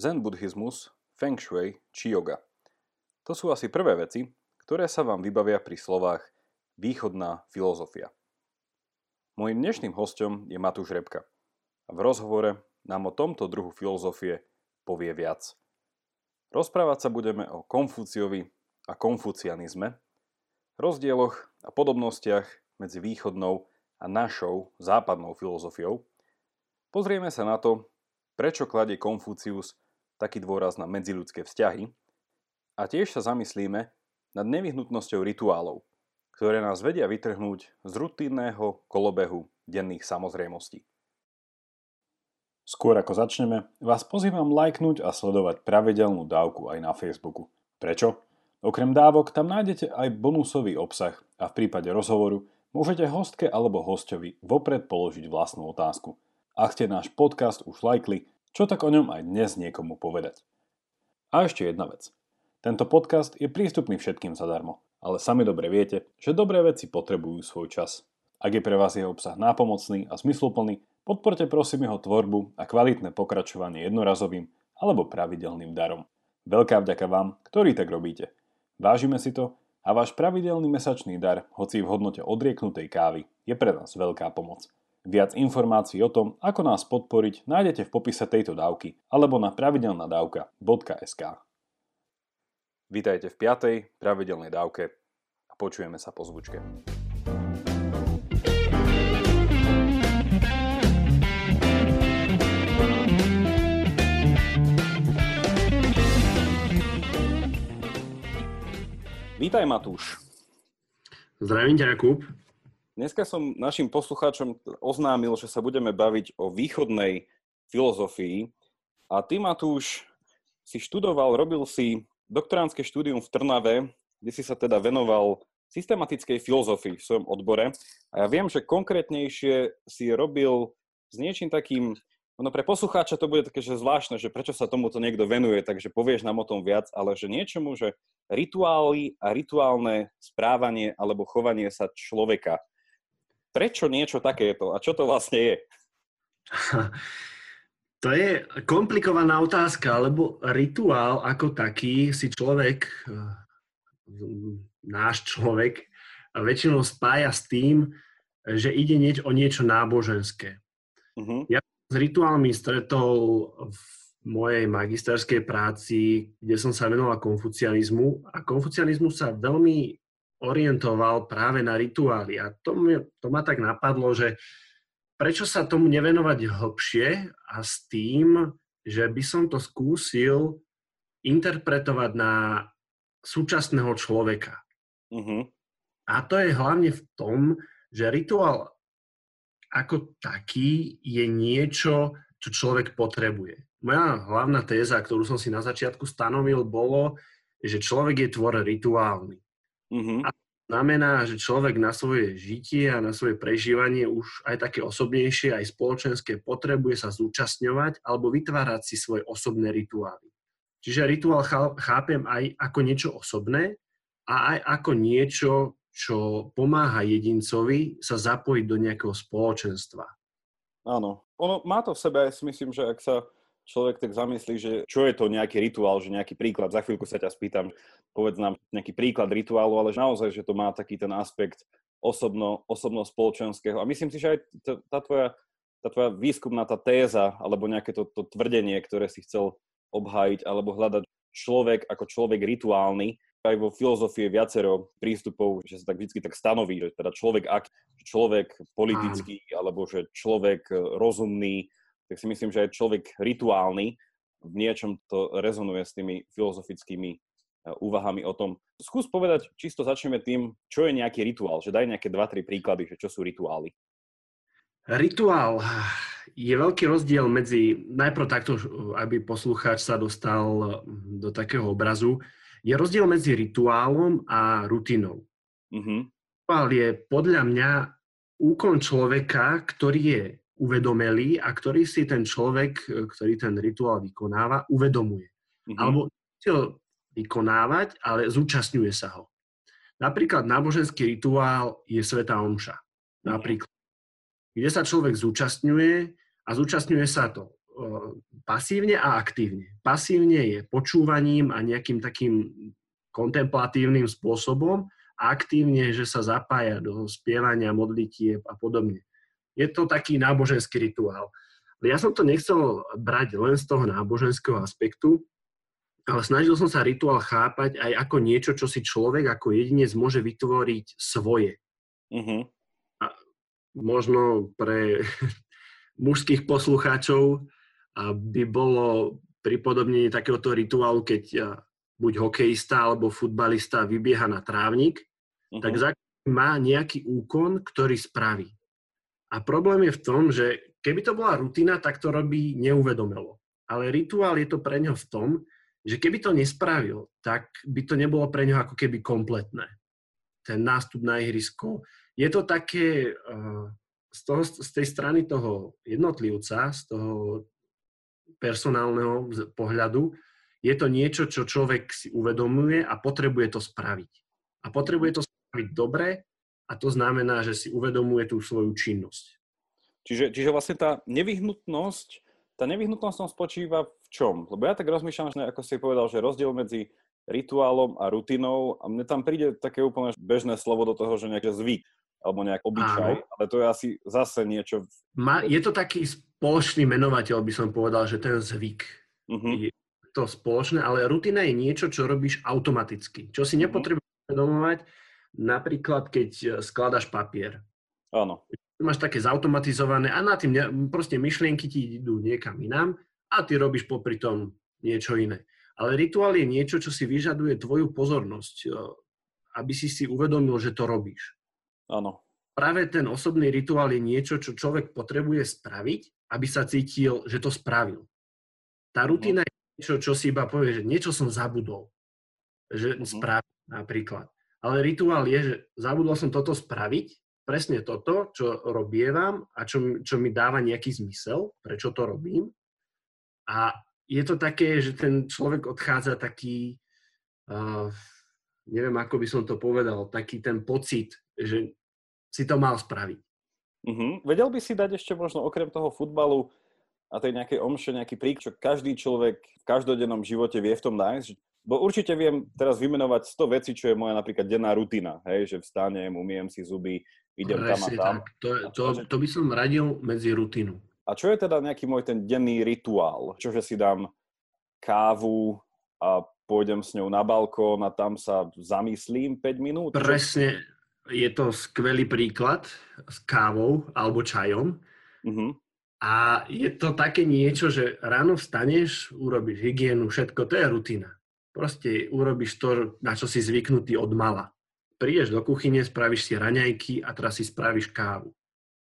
zen buddhizmus, feng shui či yoga. To sú asi prvé veci, ktoré sa vám vybavia pri slovách východná filozofia. Mojím dnešným hostom je Matúš Repka v rozhovore nám o tomto druhu filozofie povie viac. Rozprávať sa budeme o Konfúciovi a konfucianizme, rozdieloch a podobnostiach medzi východnou a našou západnou filozofiou. Pozrieme sa na to, prečo kladie Konfúcius taký dôraz na medziľudské vzťahy a tiež sa zamyslíme nad nevyhnutnosťou rituálov, ktoré nás vedia vytrhnúť z rutinného kolobehu denných samozrejmostí. Skôr ako začneme, vás pozývam lajknúť a sledovať pravidelnú dávku aj na Facebooku. Prečo? Okrem dávok tam nájdete aj bonusový obsah a v prípade rozhovoru môžete hostke alebo hostovi vopred položiť vlastnú otázku. Ak ste náš podcast už lajkli, čo tak o ňom aj dnes niekomu povedať. A ešte jedna vec. Tento podcast je prístupný všetkým zadarmo, ale sami dobre viete, že dobré veci potrebujú svoj čas. Ak je pre vás jeho obsah nápomocný a zmysluplný, podporte prosím jeho tvorbu a kvalitné pokračovanie jednorazovým alebo pravidelným darom. Veľká vďaka vám, ktorí tak robíte. Vážime si to a váš pravidelný mesačný dar, hoci v hodnote odrieknutej kávy, je pre nás veľká pomoc. Viac informácií o tom, ako nás podporiť, nájdete v popise tejto dávky alebo na pravidelnadavka.sk. Vítajte v 5. pravidelnej dávke a počujeme sa po zvučke. Vítaj Matúš. Zdravím ťa, Jakub. Dneska som našim poslucháčom oznámil, že sa budeme baviť o východnej filozofii. A ty, Matúš, si študoval, robil si doktoránske štúdium v Trnave, kde si sa teda venoval systematickej filozofii v svojom odbore. A ja viem, že konkrétnejšie si robil s niečím takým, ono pre poslucháča to bude také, že zvláštne, že prečo sa tomuto niekto venuje, takže povieš nám o tom viac, ale že niečomu, že rituály a rituálne správanie alebo chovanie sa človeka. Prečo niečo takéto a čo to vlastne je? To je komplikovaná otázka, lebo rituál ako taký si človek, eh, náš človek, väčšinou spája s tým, že ide nieč, o niečo náboženské. Uh-huh. Ja s rituálmi stretol v mojej magisterskej práci, kde som sa venoval konfucianizmu a konfucianizmu sa veľmi orientoval práve na rituály. A to, mi, to ma tak napadlo, že prečo sa tomu nevenovať hlbšie a s tým, že by som to skúsil interpretovať na súčasného človeka. Uh-huh. A to je hlavne v tom, že rituál ako taký je niečo, čo človek potrebuje. Moja hlavná téza, ktorú som si na začiatku stanovil, bolo, že človek je tvor rituálny. Uh-huh. A znamená, že človek na svoje žitie a na svoje prežívanie už aj také osobnejšie, aj spoločenské potrebuje sa zúčastňovať alebo vytvárať si svoje osobné rituály. Čiže rituál chápem aj ako niečo osobné a aj ako niečo, čo pomáha jedincovi sa zapojiť do nejakého spoločenstva. Áno. Ono má to v sebe, ja si myslím, že ak sa človek tak zamyslí, že čo je to nejaký rituál, že nejaký príklad, za chvíľku sa ťa spýtam, povedz nám nejaký príklad rituálu, ale že naozaj, že to má taký ten aspekt osobno, osobno spoločenského. A myslím si, že aj tá tvoja, tá tvoja výskumná tá téza, alebo nejaké to, to tvrdenie, ktoré si chcel obhájiť, alebo hľadať človek ako človek rituálny, aj vo filozofii je viacero prístupov, že sa tak vždy tak stanoví, že teda človek ak, človek politický, alebo že človek rozumný, tak si myslím, že aj človek rituálny v niečom to rezonuje s tými filozofickými eh, úvahami o tom. Skús povedať, čisto začneme tým, čo je nejaký rituál, že daj nejaké dva, tri príklady, že čo sú rituály. Rituál je veľký rozdiel medzi, najprv takto, aby poslucháč sa dostal do takého obrazu, je rozdiel medzi rituálom a rutinou. Uh-huh. Rituál je podľa mňa úkon človeka, ktorý je uvedomelý a ktorý si ten človek, e, ktorý ten rituál vykonáva, uvedomuje. Mm-hmm. Alebo chcel vykonávať, ale zúčastňuje sa ho. Napríklad náboženský rituál je Sveta Omša. Napríklad. Kde sa človek zúčastňuje a zúčastňuje sa to pasívne a aktívne. Pasívne je počúvaním a nejakým takým kontemplatívnym spôsobom a aktívne, že sa zapája do spievania, modlitieb a podobne. Je to taký náboženský rituál. Ja som to nechcel brať len z toho náboženského aspektu, ale snažil som sa rituál chápať aj ako niečo, čo si človek ako jedinec môže vytvoriť svoje. Uh-huh. A možno pre mužských poslucháčov by bolo pripodobnenie takéhoto rituálu, keď buď hokejista alebo futbalista vybieha na trávnik, uh-huh. tak má nejaký úkon, ktorý spraví. A problém je v tom, že keby to bola rutina, tak to robí neuvedomelo. Ale rituál je to pre ňo v tom, že keby to nespravil, tak by to nebolo pre ňo ako keby kompletné. Ten nástup na ihrisko. Je to také, z, toho, z tej strany toho jednotlivca, z toho personálneho pohľadu, je to niečo, čo človek si uvedomuje a potrebuje to spraviť. A potrebuje to spraviť dobre a to znamená, že si uvedomuje tú svoju činnosť. Čiže, čiže vlastne tá nevyhnutnosť, tá nevyhnutnosť spočíva v čom? Lebo ja tak rozmýšľam, že ako si povedal, že rozdiel medzi rituálom a rutinou a mne tam príde také úplne bežné slovo do toho, že nejaký zvyk alebo nejak obyčaj, Áno. ale to je asi zase niečo... Ma, je to taký spoločný menovateľ, by som povedal, že ten zvyk. Uh-huh. Je to spoločné, ale rutina je niečo, čo robíš automaticky, čo si mhm. nepotrebuješ uvedomovať, napríklad keď e, skladaš papier. Áno. Máš také zautomatizované a na tým proste myšlienky ti idú niekam inám a ty robíš popri tom niečo iné. Ale rituál je niečo, čo si vyžaduje tvoju pozornosť, e, aby si si uvedomil, že to robíš. Áno. Práve ten osobný rituál je niečo, čo človek potrebuje spraviť, aby sa cítil, že to spravil. Tá mhm. rutina je niečo, čo si iba povie, že niečo som zabudol. Že uh-huh. spravil napríklad. Ale rituál je, že zabudol som toto spraviť, presne toto, čo robievam a čo, čo mi dáva nejaký zmysel, prečo to robím. A je to také, že ten človek odchádza taký, uh, neviem ako by som to povedal, taký ten pocit, že si to mal spraviť. Uh-huh. Vedel by si dať ešte možno okrem toho futbalu a tej nejakej omše nejaký prík, čo každý človek v každodennom živote vie v tom nájsť? Bo určite viem teraz vymenovať 100 vecí, čo je moja napríklad denná rutina, hej, že vstanem, umiem si zuby, idem Presne tam a tam. Tak. To, to, to by som radil medzi rutinu. A čo je teda nejaký môj ten denný rituál? Čože si dám kávu a pôjdem s ňou na balkón a tam sa zamyslím 5 minút? Presne, je to skvelý príklad s kávou alebo čajom. Uh-huh. A je to také niečo, že ráno vstaneš, urobíš hygienu, všetko, to je rutina. Proste urobíš to, na čo si zvyknutý od mala. Prídeš do kuchyne, spravíš si raňajky a teraz si spravíš kávu.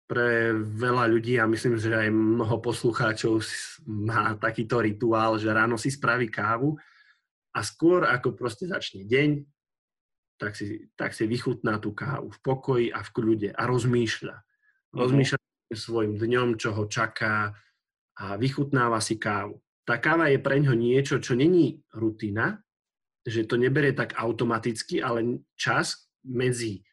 Pre veľa ľudí, a myslím, že aj mnoho poslucháčov má takýto rituál, že ráno si spraví kávu a skôr ako proste začne deň, tak si, tak si vychutná tú kávu v pokoji a v kľude a rozmýšľa. Mhm. Rozmýšľa uh-huh. svojim dňom, čo ho čaká a vychutnáva si kávu. Tá káva je pre ňo niečo, čo není rutina, že to neberie tak automaticky, ale čas medzi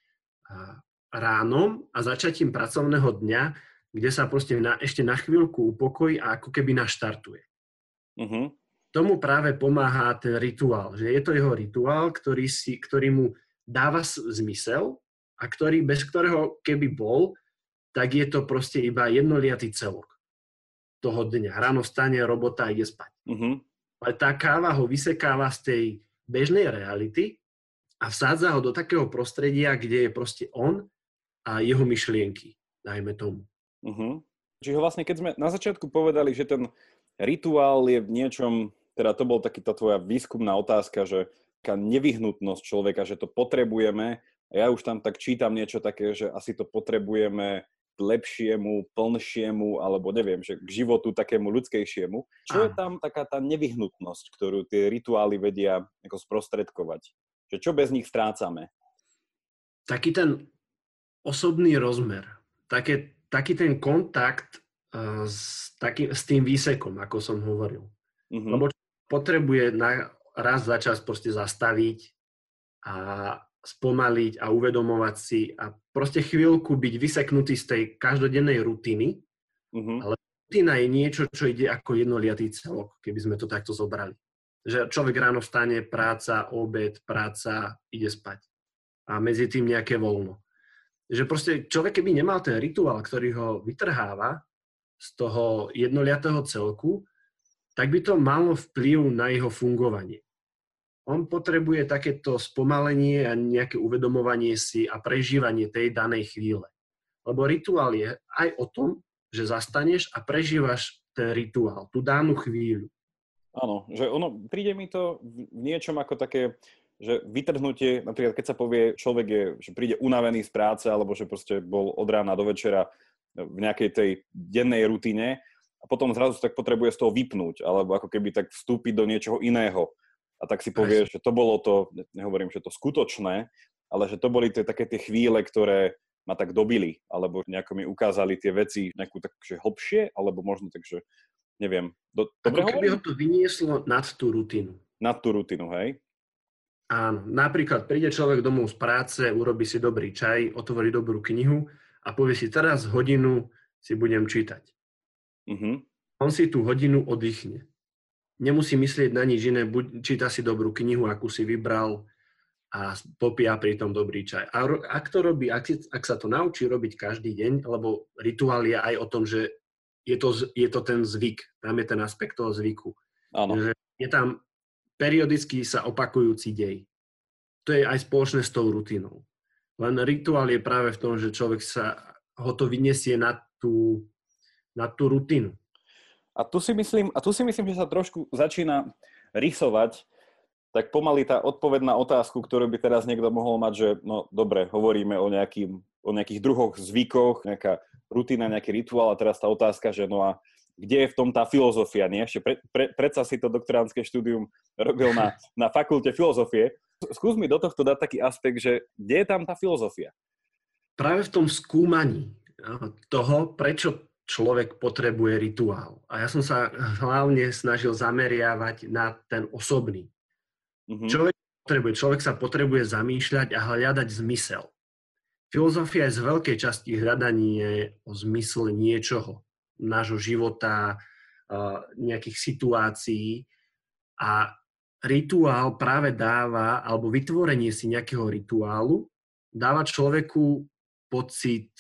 ránom a začatím pracovného dňa, kde sa proste na, ešte na chvíľku upokojí a ako keby naštartuje. Uh-huh tomu práve pomáha ten rituál, že je to jeho rituál, ktorý, si, ktorý mu dáva zmysel a ktorý, bez ktorého keby bol, tak je to proste iba jednoliatý celok toho dňa. Ráno stane, robota ide spať. Uh-huh. Ale tá káva ho vysekáva z tej bežnej reality a vsádza ho do takého prostredia, kde je proste on a jeho myšlienky, dajme tomu. Uh-huh. Čiže vlastne, keď sme na začiatku povedali, že ten rituál je v niečom teda to bol taký tá tvoja výskumná otázka, že taká nevyhnutnosť človeka, že to potrebujeme. A ja už tam tak čítam niečo také, že asi to potrebujeme lepšiemu, plnšiemu, alebo neviem, že k životu takému ľudskejšiemu. Čo je tam taká tá nevyhnutnosť, ktorú tie rituály vedia ako sprostredkovať? Že čo bez nich strácame? Taký ten osobný rozmer, také, taký ten kontakt uh, s, taký, s tým výsekom, ako som hovoril. Mm-hmm. Lebo potrebuje na, raz za čas proste zastaviť a spomaliť a uvedomovať si a proste chvíľku byť vyseknutý z tej každodennej rutiny, uh-huh. ale rutina je niečo, čo ide ako jednoliatý celok, keby sme to takto zobrali. Že človek ráno vstane, práca, obed, práca, ide spať. A medzi tým nejaké voľno. Že proste človek, keby nemal ten rituál, ktorý ho vytrháva z toho jednoliatého celku, tak by to malo vplyv na jeho fungovanie. On potrebuje takéto spomalenie a nejaké uvedomovanie si a prežívanie tej danej chvíle. Lebo rituál je aj o tom, že zastaneš a prežívaš ten rituál, tú danú chvíľu. Áno, že ono, príde mi to v niečom ako také, že vytrhnutie, napríklad keď sa povie, človek je, že príde unavený z práce, alebo že proste bol od rána do večera v nejakej tej dennej rutine a potom zrazu tak potrebuje z toho vypnúť, alebo ako keby tak vstúpiť do niečoho iného. A tak si povie, že to bolo to, nehovorím, že to skutočné, ale že to boli tie také tie chvíle, ktoré ma tak dobili, alebo nejako mi ukázali tie veci nejakú takže hlbšie, alebo možno tak, že neviem. Do, Ako keby ho to vynieslo nad tú rutinu. Nad tú rutinu, hej? Áno. Napríklad príde človek domov z práce, urobí si dobrý čaj, otvorí dobrú knihu a povie si, teraz hodinu si budem čítať. Uh-huh. On si tú hodinu oddychne. Nemusí myslieť na nič iné, buď číta si dobrú knihu, akú si vybral, a popíja pritom dobrý čaj. A ak to robí, ak, si, ak sa to naučí robiť každý deň, lebo rituál je aj o tom, že je to, je to ten zvyk, tam je ten aspekt toho zvyku. Áno. Že je tam periodicky sa opakujúci dej. To je aj spoločné s tou rutinou. Len rituál je práve v tom, že človek sa ho to vyniesie na tú, na tú rutinu. A tu si myslím, a tu si myslím, že sa trošku začína rysovať tak pomaly tá odpoveď na otázku, ktorú by teraz niekto mohol mať, že no dobre, hovoríme o, nejakým, o nejakých druhoch zvykoch, nejaká rutina, nejaký rituál a teraz tá otázka, že no a kde je v tom tá filozofia, nie? Ešte pre, pre, predsa si to doktoránske štúdium robil na, na fakulte filozofie. Skús mi do tohto dať taký aspekt, že kde je tam tá filozofia? Práve v tom skúmaní toho, prečo človek potrebuje rituál. A ja som sa hlavne snažil zameriavať na ten osobný Mm-hmm. Človek potrebuje, človek sa potrebuje zamýšľať a hľadať zmysel. Filozofia je z veľkej časti hľadanie o zmysle niečoho, nášho života, nejakých situácií a rituál práve dáva, alebo vytvorenie si nejakého rituálu dáva človeku pocit,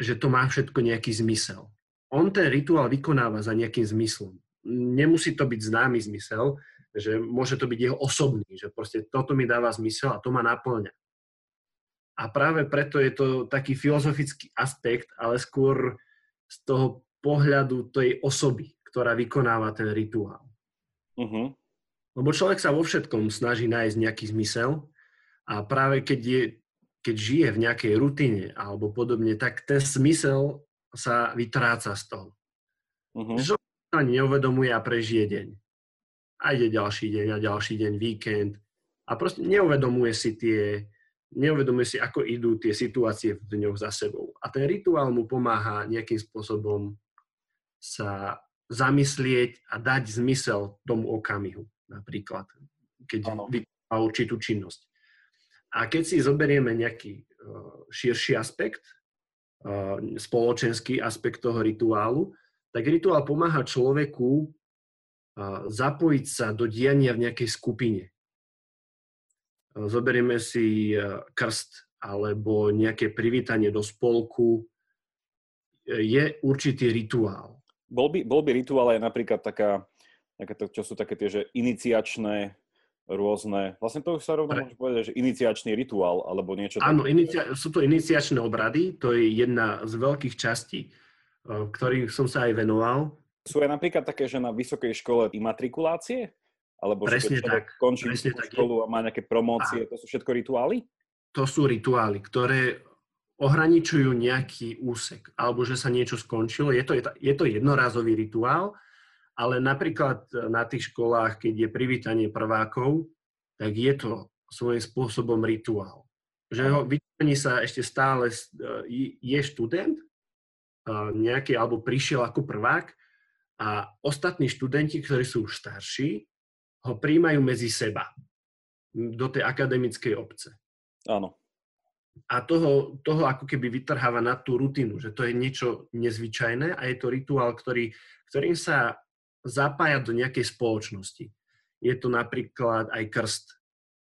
že to má všetko nejaký zmysel. On ten rituál vykonáva za nejakým zmyslom. Nemusí to byť známy zmysel, že môže to byť jeho osobný, že proste toto mi dáva zmysel a to ma naplňa. A práve preto je to taký filozofický aspekt, ale skôr z toho pohľadu tej osoby, ktorá vykonáva ten rituál. Uh-huh. Lebo človek sa vo všetkom snaží nájsť nejaký zmysel a práve keď, je, keď žije v nejakej rutine alebo podobne, tak ten zmysel sa vytráca z toho. Uh-huh. Že sa neuvedomuje a prežije deň a ide ďalší deň a ďalší deň, víkend a proste neuvedomuje si tie, neuvedomuje si, ako idú tie situácie v dňoch za sebou. A ten rituál mu pomáha nejakým spôsobom sa zamyslieť a dať zmysel tomu okamihu, napríklad, keď vykoná určitú činnosť. A keď si zoberieme nejaký uh, širší aspekt, spoločenský aspekt toho rituálu, tak rituál pomáha človeku zapojiť sa do diania v nejakej skupine. Zoberieme si krst alebo nejaké privítanie do spolku. Je určitý rituál. Bol by, bol by rituál aj napríklad taká, to, čo sú také tie, že iniciačné rôzne, vlastne to už sa rovno môže povedať, že iniciačný rituál alebo niečo Áno, inicia- sú to iniciačné obrady, to je jedna z veľkých častí, e, ktorých som sa aj venoval sú aj napríklad také, že na vysokej škole imatrikulácie? Alebo presne že tak, končí presne školu tak a má nejaké promócie, a to sú všetko rituály? To sú rituály, ktoré ohraničujú nejaký úsek, alebo že sa niečo skončilo. Je to, je to jednorázový rituál, ale napríklad na tých školách, keď je privítanie prvákov, tak je to svojím spôsobom rituál. Že ho vytvorí sa ešte stále, je študent nejaký, alebo prišiel ako prvák a ostatní študenti, ktorí sú už starší, ho príjmajú medzi seba do tej akademickej obce. Áno. a toho, toho ako keby vytrháva na tú rutinu, že to je niečo nezvyčajné a je to rituál, ktorý, ktorým sa zapája do nejakej spoločnosti. Je to napríklad aj krst,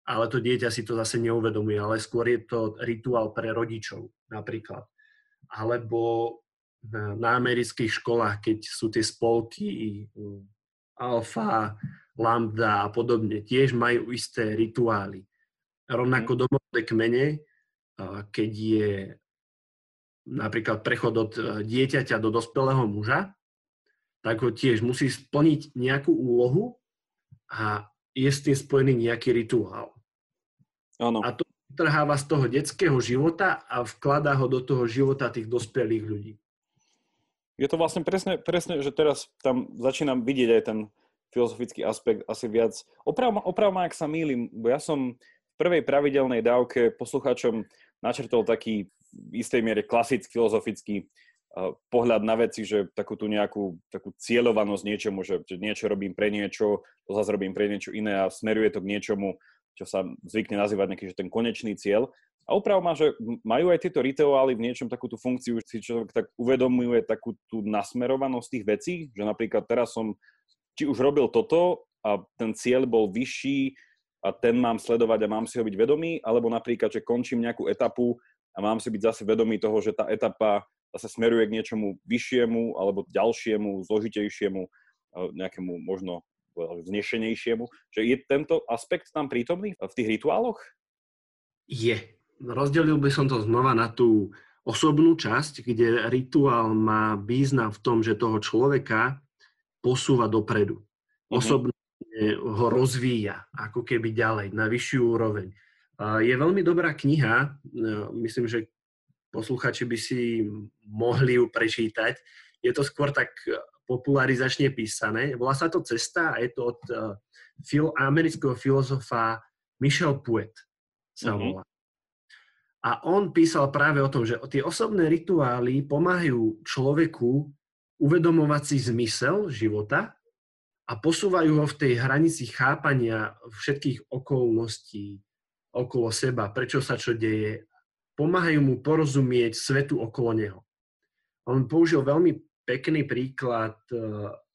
ale to dieťa si to zase neuvedomuje, ale skôr je to rituál pre rodičov napríklad. Alebo na, na amerických školách, keď sú tie spolky, alfa, lambda a podobne, tiež majú isté rituály. Rovnako mhm. domovné kmene, keď je napríklad prechod od e, dieťaťa do dospelého muža, tak ho tiež musí splniť nejakú úlohu a je s tým spojený nejaký rituál. Ano. A to trháva z toho detského života a vkladá ho do toho života tých dospelých ľudí. Je to vlastne presne, presne, že teraz tam začínam vidieť aj ten filozofický aspekt asi viac. Oprav ma, oprav ma ak sa mýlim, bo ja som v prvej pravidelnej dávke poslucháčom načrtol taký v istej miere klasický filozofický pohľad na veci, že takú tú nejakú takú cieľovanosť niečomu, že, že niečo robím pre niečo, to zase robím pre niečo iné a smeruje to k niečomu, čo sa zvykne nazývať nejaký že ten konečný cieľ. A oprav má, že majú aj tieto rituály v niečom takú tú funkciu, si človek tak uvedomuje takú tú nasmerovanosť tých vecí, že napríklad teraz som či už robil toto a ten cieľ bol vyšší a ten mám sledovať a mám si ho byť vedomý, alebo napríklad, že končím nejakú etapu a mám si byť zase vedomý toho, že tá etapa zase smeruje k niečomu vyššiemu alebo ďalšiemu, zložitejšiemu, nejakému možno vznešenejšiemu. Že je tento aspekt tam prítomný v tých rituáloch? Je rozdelil by som to znova na tú osobnú časť, kde rituál má význam v tom, že toho človeka posúva dopredu. Mm-hmm. Osobne ho rozvíja ako keby ďalej, na vyššiu úroveň. Je veľmi dobrá kniha, myslím, že posluchači by si mohli ju prečítať. Je to skôr tak popularizačne písané. Volá sa to Cesta a je to od uh, amerického filozofa Michel Puet sa mm-hmm. volá. A on písal práve o tom, že tie osobné rituály pomáhajú človeku uvedomovať si zmysel života a posúvajú ho v tej hranici chápania všetkých okolností okolo seba, prečo sa čo deje. Pomáhajú mu porozumieť svetu okolo neho. On použil veľmi pekný príklad e,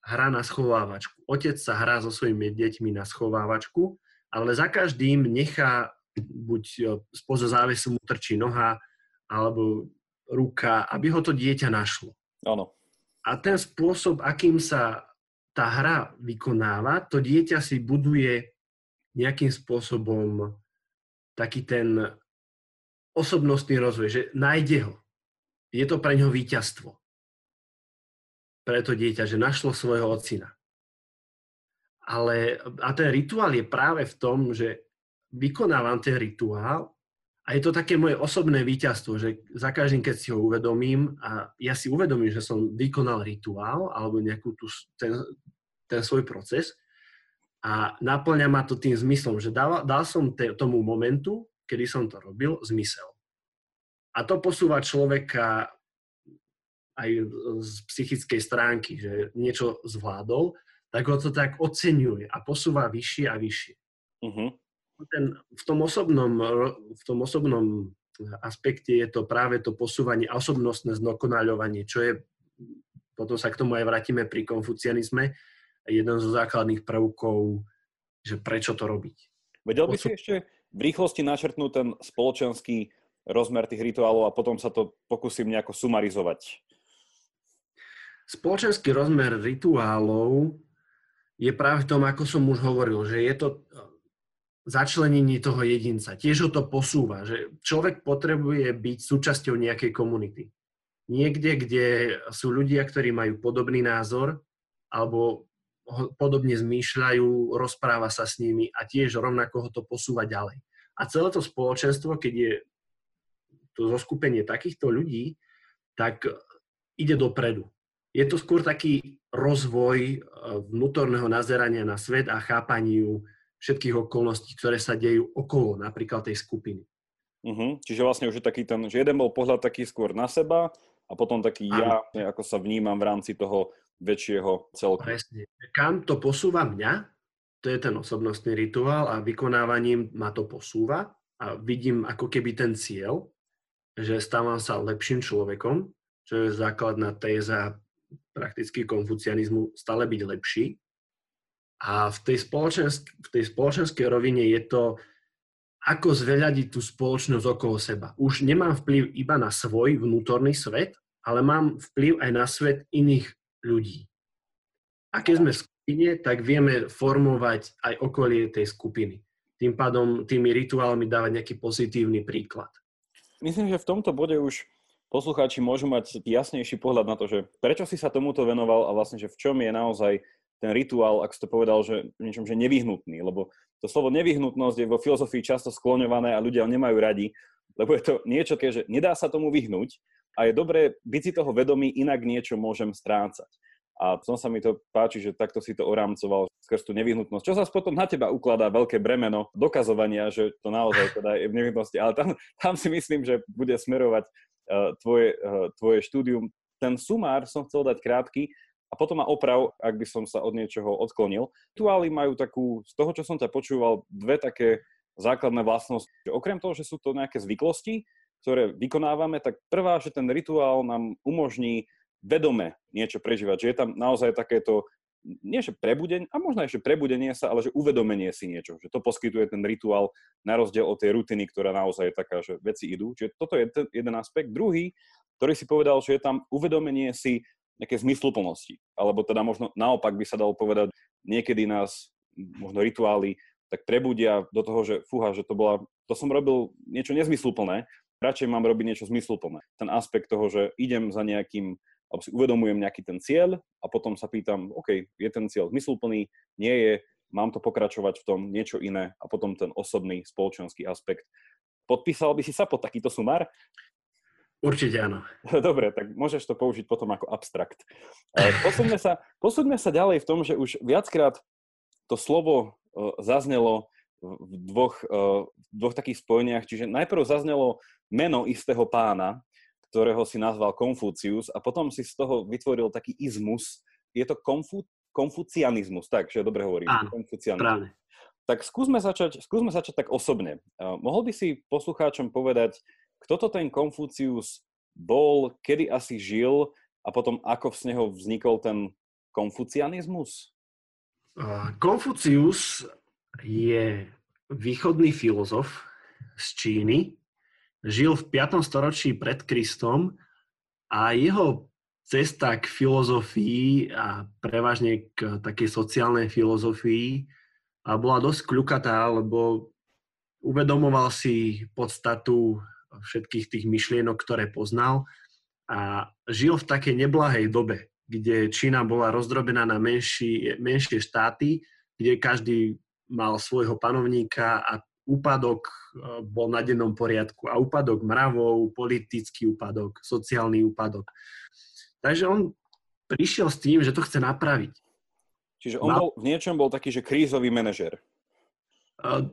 hra na schovávačku. Otec sa hrá so svojimi deťmi na schovávačku, ale za každým nechá buď spoza závesu mu trčí noha, alebo ruka, aby ho to dieťa našlo. Áno. A ten spôsob, akým sa tá hra vykonáva, to dieťa si buduje nejakým spôsobom taký ten osobnostný rozvoj, že nájde ho. Je to pre ňo víťazstvo. Pre to dieťa, že našlo svojho ocina. Ale, a ten rituál je práve v tom, že vykonávam ten rituál a je to také moje osobné víťazstvo, že za každým, keď si ho uvedomím a ja si uvedomím, že som vykonal rituál alebo nejakú tú, ten, ten svoj proces a naplňa ma to tým zmyslom, že dal, dal som te, tomu momentu, kedy som to robil, zmysel. A to posúva človeka aj z psychickej stránky, že niečo zvládol, tak ho to tak oceňuje a posúva vyššie a vyššie. Uh-huh ten, v, tom osobnom, v tom osobnom aspekte je to práve to posúvanie a osobnostné zdokonaľovanie, čo je, potom sa k tomu aj vrátime pri konfucianizme, jeden zo základných prvkov, že prečo to robiť. Vedel by si ešte v rýchlosti načrtnúť ten spoločenský rozmer tých rituálov a potom sa to pokúsim nejako sumarizovať. Spoločenský rozmer rituálov je práve v tom, ako som už hovoril, že je to začlenení toho jedinca. Tiež ho to posúva, že človek potrebuje byť súčasťou nejakej komunity. Niekde, kde sú ľudia, ktorí majú podobný názor alebo podobne zmýšľajú, rozpráva sa s nimi a tiež rovnako ho to posúva ďalej. A celé to spoločenstvo, keď je to zoskupenie takýchto ľudí, tak ide dopredu. Je to skôr taký rozvoj eh, vnútorného nazerania na svet a chápaniu všetkých okolností, ktoré sa dejú okolo napríklad tej skupiny. Uh-huh. Čiže vlastne už je taký ten, že jeden bol pohľad taký skôr na seba a potom taký Áno. ja, ako sa vnímam v rámci toho väčšieho celku. Presne. Kam to posúva mňa, to je ten osobnostný rituál a vykonávaním ma to posúva a vidím ako keby ten cieľ že stávam sa lepším človekom, čo je základná téza prakticky konfucianizmu, stále byť lepší. A v tej, spoločensk- v tej spoločenskej rovine je to, ako zveľadiť tú spoločnosť okolo seba. Už nemám vplyv iba na svoj vnútorný svet, ale mám vplyv aj na svet iných ľudí. A keď sme v skupine, tak vieme formovať aj okolie tej skupiny. Tým pádom tými rituálmi dávať nejaký pozitívny príklad. Myslím, že v tomto bode už poslucháči môžu mať jasnejší pohľad na to, že prečo si sa tomuto venoval a vlastne, že v čom je naozaj ten rituál, ak si to povedal, že niečom, že nevyhnutný, lebo to slovo nevyhnutnosť je vo filozofii často skloňované a ľudia ho nemajú radi, lebo je to niečo, že nedá sa tomu vyhnúť a je dobré byť si toho vedomý, inak niečo môžem strácať. A som sa mi to páči, že takto si to orámcoval skrz tú nevyhnutnosť. Čo sa potom na teba ukladá veľké bremeno dokazovania, že to naozaj teda je v nevyhnutnosti. Ale tam, tam si myslím, že bude smerovať uh, tvoje, uh, tvoje štúdium. Ten sumár som chcel dať krátky, a potom ma oprav, ak by som sa od niečoho odklonil. Rituály majú takú, z toho, čo som ťa počúval, dve také základné vlastnosti. Okrem toho, že sú to nejaké zvyklosti, ktoré vykonávame, tak prvá, že ten rituál nám umožní vedome niečo prežívať, že je tam naozaj takéto nie že prebudenie, a možno ešte prebudenie sa, ale že uvedomenie si niečo, že to poskytuje ten rituál na rozdiel od tej rutiny, ktorá naozaj je taká, že veci idú. Čiže toto je ten jeden aspekt. Druhý, ktorý si povedal, že je tam uvedomenie si nejaké zmysluplnosti. Alebo teda možno naopak by sa dalo povedať, niekedy nás možno rituály tak prebudia do toho, že fúha, že to, bola, to som robil niečo nezmysluplné, radšej mám robiť niečo zmysluplné. Ten aspekt toho, že idem za nejakým, alebo si uvedomujem nejaký ten cieľ a potom sa pýtam, OK, je ten cieľ zmysluplný, nie je, mám to pokračovať v tom niečo iné a potom ten osobný spoločenský aspekt. Podpísal by si sa pod takýto sumár? Určite áno. Dobre, tak môžeš to použiť potom ako abstrakt. Posúďme sa, posúďme sa ďalej v tom, že už viackrát to slovo e, zaznelo v dvoch, e, v dvoch takých spojeniach. Čiže najprv zaznelo meno istého pána, ktorého si nazval Konfúcius a potom si z toho vytvoril taký izmus. Je to konfu, konfucianizmus, tak, že dobre hovorím. Áno, správne. Tak skúsme začať, skúsme začať tak osobne. Uh, mohol by si poslucháčom povedať, kto to ten Konfúcius bol, kedy asi žil a potom ako z neho vznikol ten konfucianizmus? Konfucius je východný filozof z Číny, žil v 5. storočí pred Kristom a jeho cesta k filozofii a prevažne k takej sociálnej filozofii bola dosť kľukatá, lebo uvedomoval si podstatu všetkých tých myšlienok, ktoré poznal a žil v takej neblahej dobe, kde Čína bola rozdrobená na menší, menšie štáty, kde každý mal svojho panovníka a úpadok e, bol na dennom poriadku a úpadok mravov, politický úpadok, sociálny úpadok. Takže on prišiel s tým, že to chce napraviť. Čiže on bol, v niečom bol taký, že krízový manažer. E,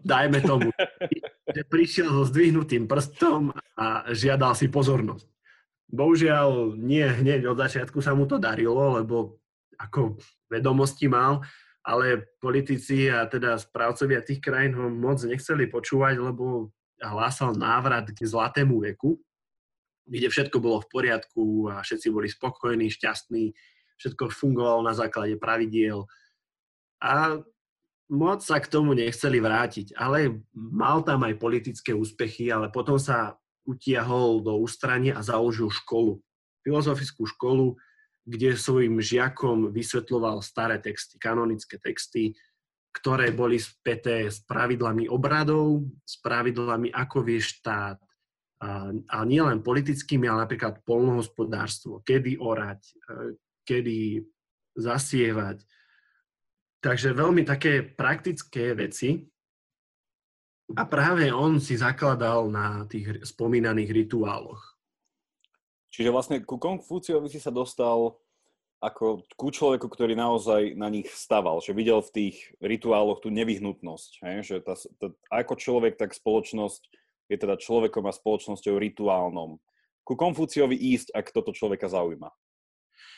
dajme tomu, že prišiel so zdvihnutým prstom a žiadal si pozornosť. Bohužiaľ, nie hneď od začiatku sa mu to darilo, lebo ako vedomosti mal, ale politici a teda správcovia tých krajín ho moc nechceli počúvať, lebo hlásal návrat k zlatému veku, kde všetko bolo v poriadku a všetci boli spokojní, šťastní, všetko fungovalo na základe pravidiel. A moc sa k tomu nechceli vrátiť, ale mal tam aj politické úspechy, ale potom sa utiahol do ústrania a založil školu, filozofickú školu, kde svojim žiakom vysvetloval staré texty, kanonické texty, ktoré boli späté s pravidlami obradov, s pravidlami, ako vie štát, a, a nie len politickými, ale napríklad polnohospodárstvo, kedy orať, e, kedy zasievať, Takže veľmi také praktické veci. A práve on si zakladal na tých spomínaných rituáloch. Čiže vlastne ku Konfúciovi si sa dostal ako ku človeku, ktorý naozaj na nich staval, že videl v tých rituáloch tú nevyhnutnosť, hej? že tá, tá, ako človek, tak spoločnosť je teda človekom a spoločnosťou rituálnom. Ku Konfúciovi ísť, ak toto človeka zaujíma.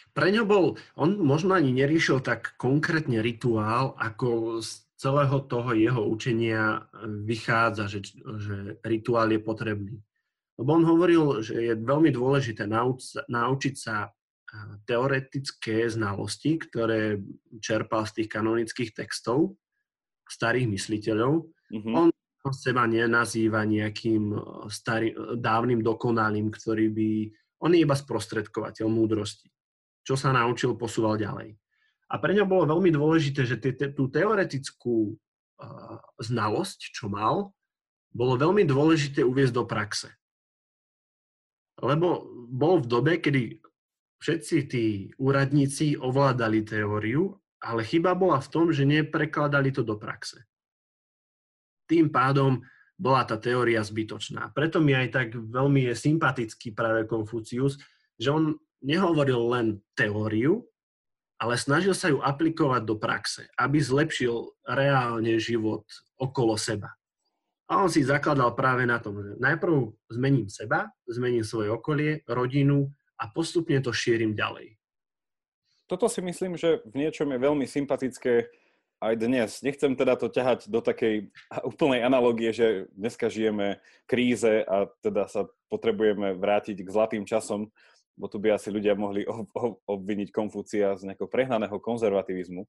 Pre ňo bol, on možno ani neriešil tak konkrétne rituál, ako z celého toho jeho učenia vychádza, že, že rituál je potrebný. Lebo on hovoril, že je veľmi dôležité nauč- naučiť sa teoretické znalosti, ktoré čerpal z tých kanonických textov starých mysliteľov. Mm-hmm. On seba nenazýva nejakým starý, dávnym dokonalým, ktorý by... On je iba sprostredkovateľ múdrosti. Čo sa naučil, posúval ďalej. A pre ňa bolo veľmi dôležité, že te, te, tú teoretickú uh, znalosť, čo mal, bolo veľmi dôležité uviezť do praxe. Lebo bol v dobe, kedy všetci tí úradníci ovládali teóriu, ale chyba bola v tom, že neprekladali to do praxe. Tým pádom bola tá teória zbytočná. Preto mi aj tak veľmi je sympatický práve Konfucius, že on nehovoril len teóriu, ale snažil sa ju aplikovať do praxe, aby zlepšil reálne život okolo seba. A on si zakladal práve na tom, že najprv zmením seba, zmením svoje okolie, rodinu, a postupne to šírim ďalej. Toto si myslím, že v niečom je veľmi sympatické aj dnes. Nechcem teda to ťahať do takej úplnej analogie, že dneska žijeme kríze a teda sa potrebujeme vrátiť k zlatým časom, bo tu by asi ľudia mohli obviniť Konfúcia z nejakého prehnaného konzervativizmu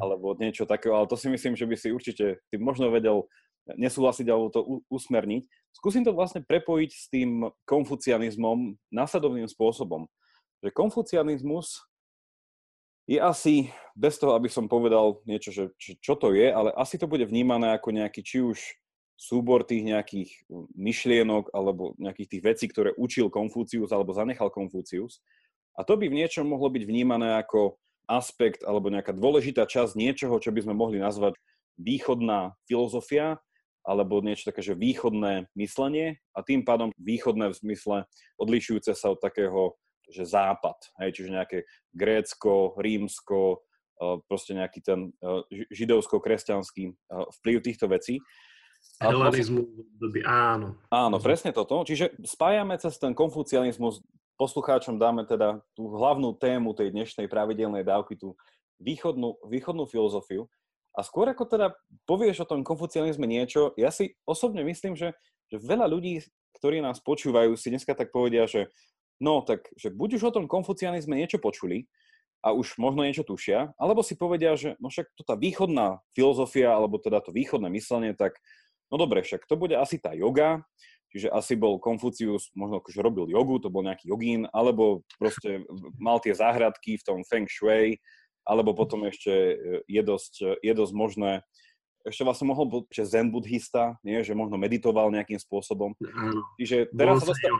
alebo niečo takého, ale to si myslím, že by si určite ty možno vedel nesúhlasiť alebo to usmerniť. Skúsim to vlastne prepojiť s tým konfucianizmom následovným spôsobom. Že konfucianizmus je asi, bez toho, aby som povedal niečo, že čo to je, ale asi to bude vnímané ako nejaký či už súbor tých nejakých myšlienok alebo nejakých tých vecí, ktoré učil Konfúcius alebo zanechal Konfúcius. A to by v niečom mohlo byť vnímané ako aspekt alebo nejaká dôležitá časť niečoho, čo by sme mohli nazvať východná filozofia alebo niečo také, že východné myslenie a tým pádom východné v zmysle odlišujúce sa od takého, že západ, hej, čiže nejaké Grécko, Rímsko, e, proste nejaký ten e, židovsko-kresťanský e, vplyv týchto vecí. Helenizmu doby, áno. Áno, presne toto. Čiže spájame cez ten konfucianizmus, poslucháčom dáme teda tú hlavnú tému tej dnešnej pravidelnej dávky, tú východnú, východnú filozofiu. A skôr ako teda povieš o tom konfucianizme niečo, ja si osobne myslím, že, že veľa ľudí, ktorí nás počúvajú, si dneska tak povedia, že no tak, že buď už o tom konfucianizme niečo počuli a už možno niečo tušia, alebo si povedia, že no však to tá východná filozofia, alebo teda to východné myslenie, tak no dobre, však to bude asi tá yoga, čiže asi bol Konfucius, možno akože robil jogu, to bol nejaký jogín, alebo proste mal tie záhradky v tom Feng Shui, alebo potom ešte e, je dosť, je dosť možné, ešte vlastne mohol byť že zen buddhista, nie? že možno meditoval nejakým spôsobom. Čiže teraz sa dostal...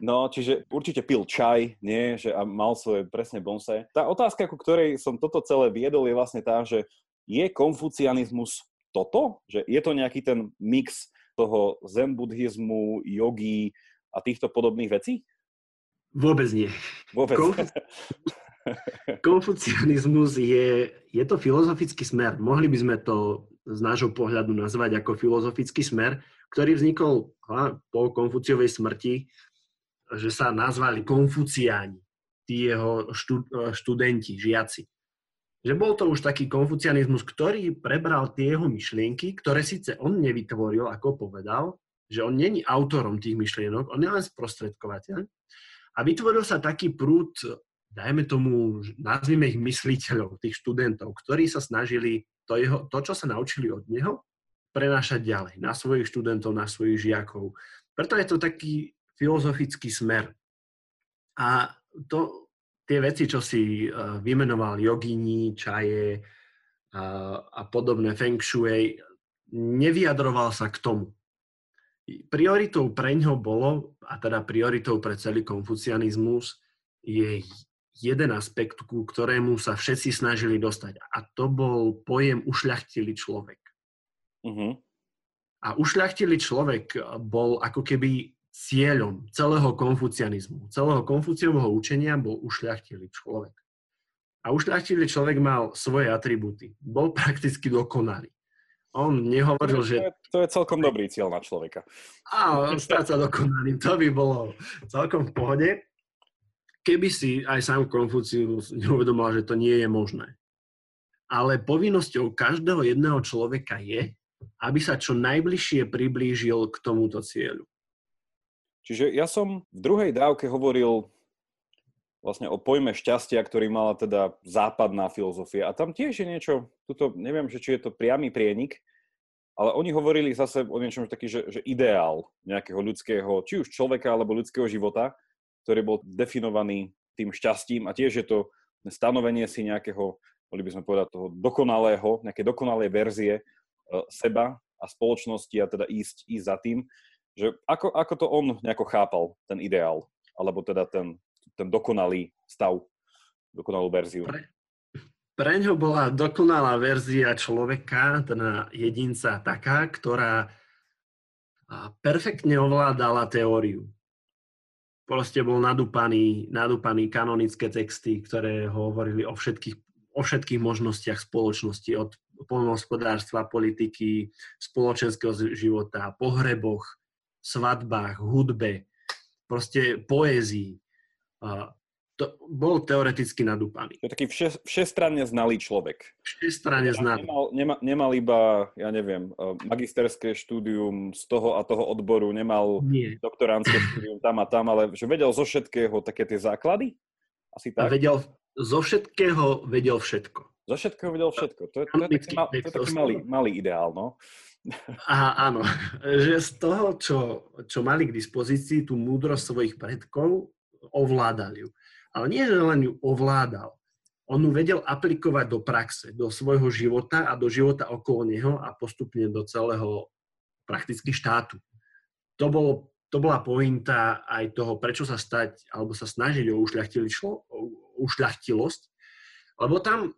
No, čiže určite pil čaj, nie? Že a mal svoje presne bonse. Tá otázka, ku ktorej som toto celé viedol, je vlastne tá, že je konfucianizmus toto? Že je to nejaký ten mix toho zen buddhizmu, jogy a týchto podobných vecí? Vôbec nie. Vôbec. Konfuci... Konfucianizmus je, je to filozofický smer. Mohli by sme to z nášho pohľadu nazvať ako filozofický smer, ktorý vznikol po Konfuciovej smrti, že sa nazvali konfuciáni, tí jeho študenti, žiaci. Že bol to už taký konfucianizmus, ktorý prebral tie jeho myšlienky, ktoré síce on nevytvoril, ako povedal, že on není autorom tých myšlienok, on je len sprostredkovateľ. A vytvoril sa taký prúd dajme tomu, nazvime ich mysliteľov, tých študentov, ktorí sa snažili to, jeho, to, čo sa naučili od neho, prenášať ďalej na svojich študentov, na svojich žiakov. Preto je to taký filozofický smer. A to, tie veci, čo si uh, vymenoval, jogini, čaje uh, a podobné feng shui, nevyjadroval sa k tomu. Prioritou pre ňo bolo, a teda prioritou pre celý konfucianizmus, je jeden aspekt, ku ktorému sa všetci snažili dostať. A to bol pojem ušľachtilý človek. Uh-huh. A ušľachtilý človek bol ako keby cieľom celého konfucianizmu. Celého konfuciového učenia bol ušľachtilý človek. A ušľachtilý človek mal svoje atributy. Bol prakticky dokonalý. On nehovoril, to že... To je celkom dobrý cieľ na človeka. Áno, stať sa dokonalým, to by bolo celkom v pohode keby si aj sám Konfucius neuvedomoval, že to nie je možné. Ale povinnosťou každého jedného človeka je, aby sa čo najbližšie priblížil k tomuto cieľu. Čiže ja som v druhej dávke hovoril vlastne o pojme šťastia, ktorý mala teda západná filozofia. A tam tiež je niečo, tuto, neviem, že či je to priamy prienik, ale oni hovorili zase o niečom taký, že, že ideál nejakého ľudského, či už človeka alebo ľudského života, ktorý bol definovaný tým šťastím a tiež je to stanovenie si nejakého, mohli by sme povedať, toho dokonalého, nejaké dokonalej verzie e, seba a spoločnosti a teda ísť, ísť za tým, že ako, ako to on nejako chápal, ten ideál, alebo teda ten, ten dokonalý stav, dokonalú verziu. Pre, ňo bola dokonalá verzia človeka, teda jedinca taká, ktorá perfektne ovládala teóriu. Proste bol nadúpaný, nadúpaný kanonické texty, ktoré hovorili o všetkých, o všetkých možnostiach spoločnosti, od poľnohospodárstva, politiky, spoločenského života, pohreboch, svadbách, hudbe, proste poézii to bol teoreticky nadúpaný. To je taký vše, všestranne znalý človek. Všestranne znalý. Nemal, nemal, nemal iba, ja neviem, e, magisterské štúdium z toho a toho odboru, nemal Nie. doktoránske štúdium tam a tam, ale že vedel zo všetkého také tie základy? Asi tak? A vedel, zo všetkého vedel všetko. Zo všetkého vedel všetko. To je, to je taký, mal, to je taký malý, malý ideál, no. A áno, že z toho, čo, čo mali k dispozícii, tú múdrosť svojich predkov, ovládali ju. Ale nie, že len ju ovládal. On ju vedel aplikovať do praxe, do svojho života a do života okolo neho a postupne do celého prakticky štátu. To, bolo, to bola pointa aj toho, prečo sa stať, alebo sa snažiť o, ušľachtilosť, lebo tam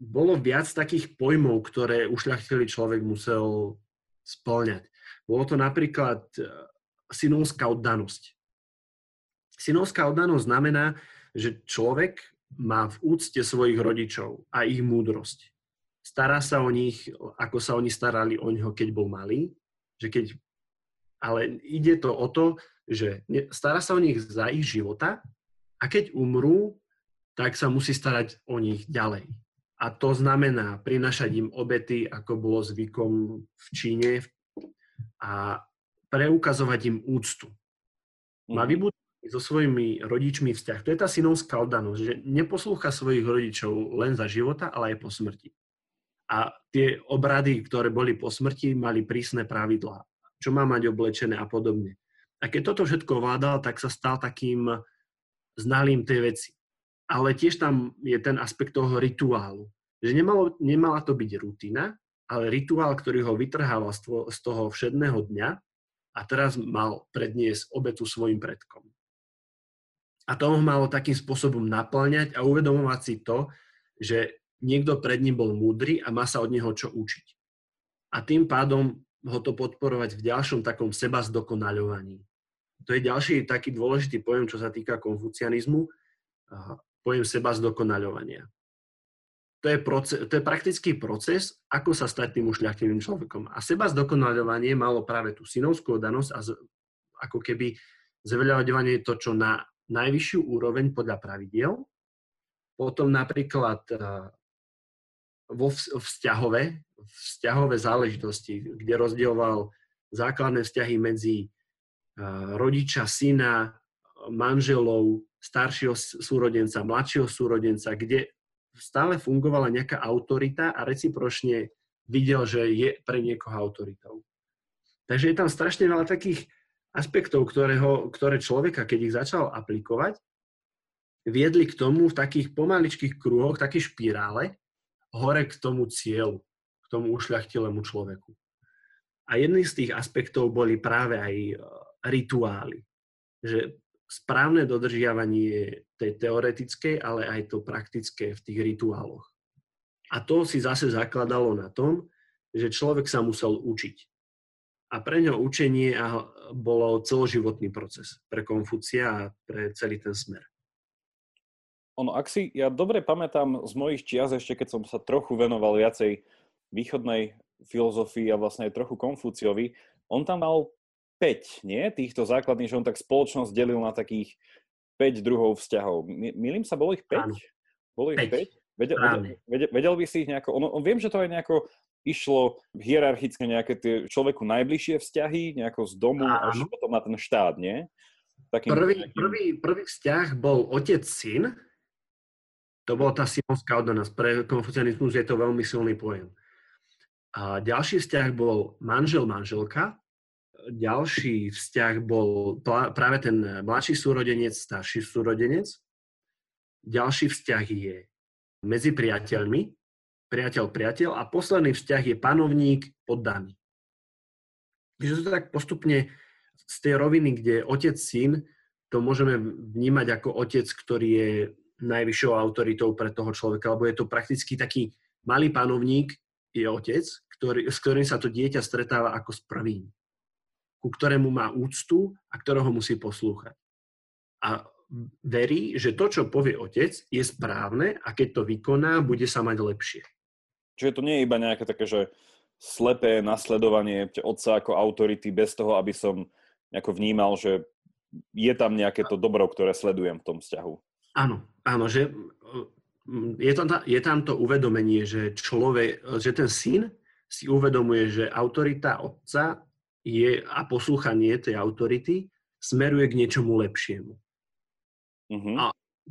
bolo viac takých pojmov, ktoré ušľachtilý človek musel splňať. Bolo to napríklad e, synovská oddanosť. Synovská oddanosť znamená, že človek má v úcte svojich rodičov a ich múdrosť. Stará sa o nich, ako sa oni starali o neho, keď bol malý. Že keď, ale ide to o to, že stará sa o nich za ich života a keď umrú, tak sa musí starať o nich ďalej. A to znamená prinašať im obety, ako bolo zvykom v Číne a preukazovať im úctu. Má mhm. vybudovať so svojimi rodičmi vzťah. To je tá synovská oddanosť, že neposlúcha svojich rodičov len za života, ale aj po smrti. A tie obrady, ktoré boli po smrti, mali prísne pravidlá. Čo má mať oblečené a podobne. A keď toto všetko ovládal, tak sa stal takým znalým tej veci. Ale tiež tam je ten aspekt toho rituálu. Že nemalo, nemala to byť rutina, ale rituál, ktorý ho vytrhával z toho všedného dňa a teraz mal predniesť obetu svojim predkom a to ho malo takým spôsobom naplňať a uvedomovať si to, že niekto pred ním bol múdry a má sa od neho čo učiť. A tým pádom ho to podporovať v ďalšom takom seba zdokonaľovaní. To je ďalší taký dôležitý pojem, čo sa týka konfucianizmu, pojem seba zdokonaľovania. To je, proces, to je praktický proces, ako sa stať tým ušľachtilým človekom. A seba zdokonaľovanie malo práve tú synovskú danosť a z, ako keby zveľaďovanie to, čo na najvyššiu úroveň podľa pravidiel. Potom napríklad eh, vo vzťahové, vzťahové záležitosti, kde rozdieloval základné vzťahy medzi eh, rodiča, syna, manželov, staršieho súrodenca, mladšieho súrodenca, kde stále fungovala nejaká autorita a recipročne videl, že je pre niekoho autoritou. Takže je tam strašne veľa takých aspektov, ktorého, ktoré človeka, keď ich začal aplikovať, viedli k tomu v takých pomaličkých kruhoch, také špirále, hore k tomu cieľu, k tomu ušľachtilému človeku. A jedný z tých aspektov boli práve aj e, rituály. Že správne dodržiavanie tej teoretickej, ale aj to praktické v tých rituáloch. A to si zase zakladalo na tom, že človek sa musel učiť. A pre ňo učenie bolo celoživotný proces pre Konfúcia a pre celý ten smer. Ono, ak si, ja dobre pamätám z mojich čias, ešte keď som sa trochu venoval viacej východnej filozofii a vlastne aj trochu Konfúciovi, on tam mal 5, nie? Týchto základných, že on tak spoločnosť delil na takých 5 druhov vzťahov. Milím sa, bolo ich 5? Áno. Bolo ich 5? Vedel, vedel, vedel by si ich nejako, on, on, viem, že to aj nejako išlo hierarchicky nejaké tie človeku najbližšie vzťahy, nejako z domu Áno. až potom na ten štát, nie? Takým, prvý, takým... prvý, prvý vzťah bol otec-syn, to bola tá simonská oddanosť. Pre konfucianizmus je to veľmi silný pojem. A ďalší vzťah bol manžel-manželka, ďalší vzťah bol práve ten mladší súrodenec, starší súrodenec. Ďalší vzťah je medzi priateľmi, priateľ-priateľ a posledný vzťah je panovník poddaný. Takže to tak postupne z tej roviny, kde otec-syn, to môžeme vnímať ako otec, ktorý je najvyššou autoritou pre toho človeka, lebo je to prakticky taký malý panovník, je otec, ktorý, s ktorým sa to dieťa stretáva ako s prvým, ku ktorému má úctu a ktorého musí poslúchať. A verí, že to, čo povie otec, je správne a keď to vykoná, bude sa mať lepšie. Čiže to nie je iba nejaké také, že slepé nasledovanie otca ako autority bez toho, aby som nejako vnímal, že je tam nejaké to dobro, ktoré sledujem v tom vzťahu. Áno, áno, že mm, je tam, je tam to uvedomenie, že človek, že ten syn si uvedomuje, že autorita otca je a poslúchanie tej autority smeruje k niečomu lepšiemu. Uh-huh. A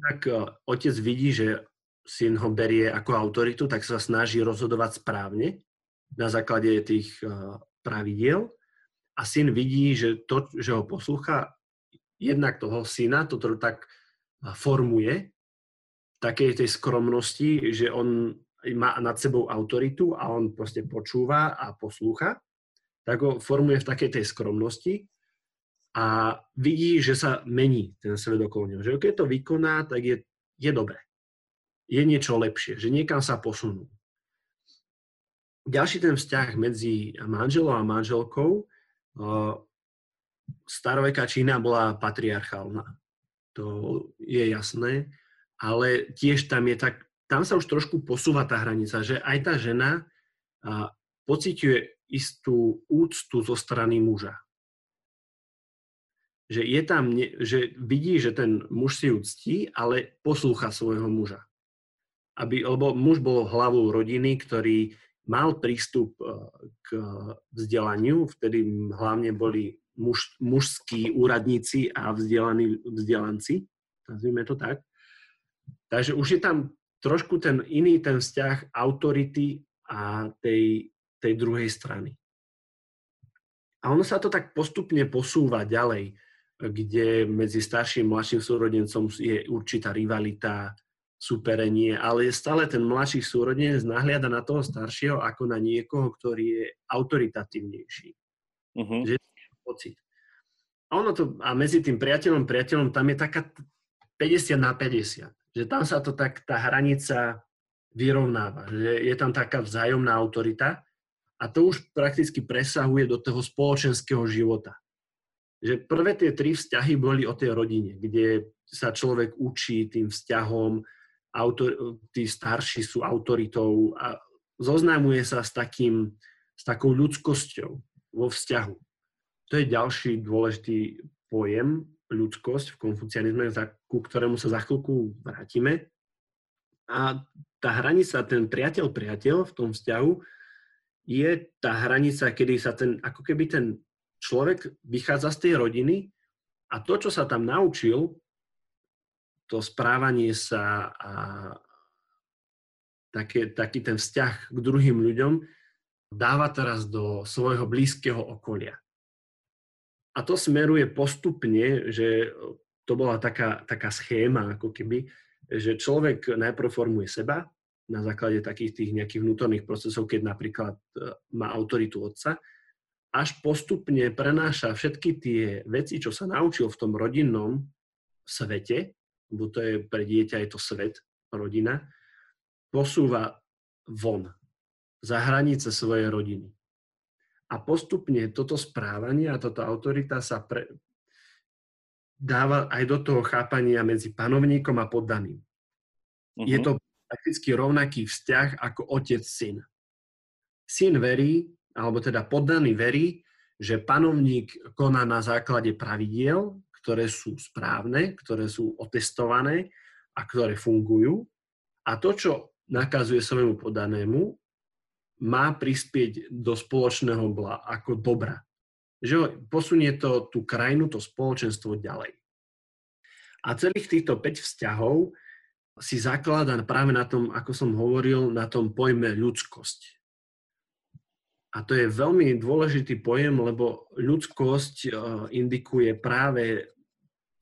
tak uh, otec vidí, že syn ho berie ako autoritu, tak sa snaží rozhodovať správne na základe tých uh, pravidiel. A syn vidí, že to, že ho poslúcha, jednak toho syna, to tak formuje takej tej skromnosti, že on má nad sebou autoritu a on proste počúva a poslúcha, tak ho formuje v takej tej skromnosti a vidí, že sa mení ten svet okolo neho. Že keď to vykoná, tak je, je dobré. Je niečo lepšie, že niekam sa posunú. Ďalší ten vzťah medzi manželom a manželkou, staroveká Čína bola patriarchálna to je jasné, ale tiež tam je tak, tam sa už trošku posúva tá hranica, že aj tá žena pociťuje istú úctu zo strany muža. Že je tam, že vidí, že ten muž si úctí, ale poslúcha svojho muža. Aby, lebo muž bol hlavou rodiny, ktorý mal prístup e, k vzdelaniu, vtedy hlavne boli muž, mužskí úradníci a vzdelaní vzdelanci, nazvime to tak. Takže už je tam trošku ten iný ten vzťah autority a tej, tej druhej strany. A ono sa to tak postupne posúva ďalej, kde medzi starším a mladším súrodencom je určitá rivalita, superenie, ale je stále ten mladší súrodenec nahliada na toho staršieho ako na niekoho, ktorý je autoritatívnejší. Uh-huh. Že pocit. A, ono to, a medzi tým priateľom priateľom tam je taká 50 na 50. Že tam sa to tak, tá hranica vyrovnáva. Že je tam taká vzájomná autorita a to už prakticky presahuje do toho spoločenského života. Že prvé tie tri vzťahy boli o tej rodine, kde sa človek učí tým vzťahom, autor, tí starší sú autoritou a zoznámuje sa s, takým, s takou ľudskosťou vo vzťahu. To je ďalší dôležitý pojem, ľudskosť v konfucianizme, ku ktorému sa za chvíľku vrátime. A tá hranica, ten priateľ-priateľ v tom vzťahu, je tá hranica, kedy sa ten, ako keby ten človek vychádza z tej rodiny a to, čo sa tam naučil, to správanie sa a také, taký ten vzťah k druhým ľuďom dáva teraz do svojho blízkeho okolia. A to smeruje postupne, že to bola taká, taká schéma, ako keby, že človek najprv formuje seba na základe takých tých nejakých vnútorných procesov, keď napríklad e, má autoritu otca, až postupne prenáša všetky tie veci, čo sa naučil v tom rodinnom svete, lebo to je pre dieťa je to svet, rodina, posúva von, za hranice svojej rodiny. A postupne toto správanie a toto autorita sa pre, dáva aj do toho chápania medzi panovníkom a poddaným. Uh-huh. Je mhm. to prakticky rovnaký vzťah ako otec-syn. Syn verí, alebo teda poddaný verí, že panovník koná na základe pravidiel, ktoré sú správne, ktoré sú otestované a ktoré fungujú. A to, čo nakazuje svojmu podanému, má prispieť do spoločného bla ako dobra. Že posunie to tú krajinu, to spoločenstvo ďalej. A celých týchto 5 vzťahov si zakladá práve na tom, ako som hovoril, na tom pojme ľudskosť. A to je veľmi dôležitý pojem, lebo ľudskosť e, indikuje práve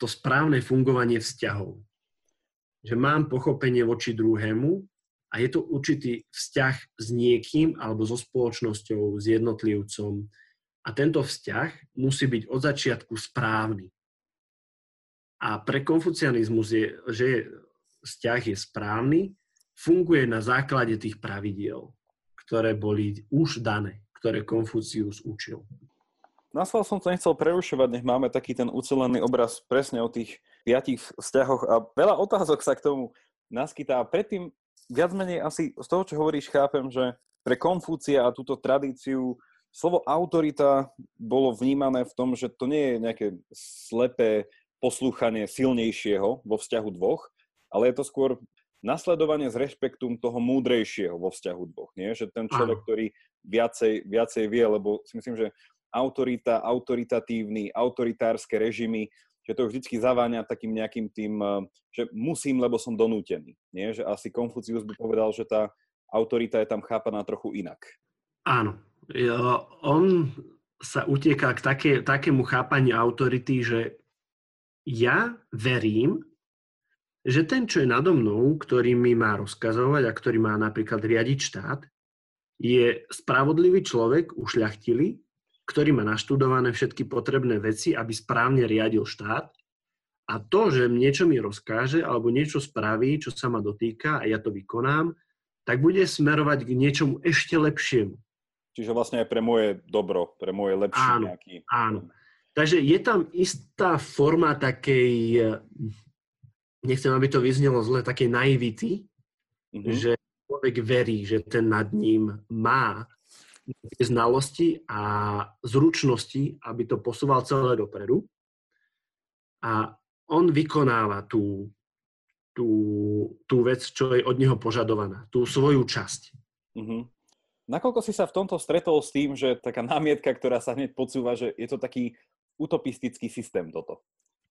to správne fungovanie vzťahov. Že mám pochopenie voči druhému a je to určitý vzťah s niekým alebo so spoločnosťou, s jednotlivcom. A tento vzťah musí byť od začiatku správny. A pre konfucianizmus je, že vzťah je správny, funguje na základe tých pravidiel, ktoré boli už dané, ktoré Konfucius učil. Nasval som to nechcel prerušovať, nech máme taký ten ucelený obraz presne o tých piatich vzťahoch a veľa otázok sa k tomu naskytá. Predtým viac menej asi z toho, čo hovoríš, chápem, že pre Konfúcia a túto tradíciu slovo autorita bolo vnímané v tom, že to nie je nejaké slepé poslúchanie silnejšieho vo vzťahu dvoch, ale je to skôr nasledovanie s rešpektom toho múdrejšieho vo vzťahu dvoch. Nie? Že ten človek, ktorý viacej, viacej vie, lebo si myslím, že autorita, autoritatívny, autoritárske režimy, že to vždycky zaváňa takým nejakým tým, eh, že musím, lebo som donútený. Nie? Že asi Konfucius by povedal, že tá autorita je tam chápaná trochu inak. Áno. On sa utieká k také, takému chápaniu autority, že ja verím, že ten, čo je nado mnou, ktorý mi má rozkazovať a ktorý má napríklad riadiť štát, je spravodlivý človek, ušľachtilý, ktorý má naštudované všetky potrebné veci, aby správne riadil štát. A to, že niečo mi rozkáže alebo niečo spraví, čo sa ma dotýka a ja to vykonám, tak bude smerovať k niečomu ešte lepšiemu. Čiže vlastne aj pre moje dobro, pre moje lepšie áno, nejaký... Áno. Takže je tam istá forma takej nechcem, aby to vyznelo zle, také naivity, mm-hmm. že človek verí, že ten nad ním má znalosti a zručnosti, aby to posúval celé dopredu. A on vykonáva tú, tú, tú vec, čo je od neho požadovaná, tú svoju časť. Mm-hmm. Nakoľko si sa v tomto stretol s tým, že taká námietka, ktorá sa hneď podsúva, že je to taký utopistický systém toto?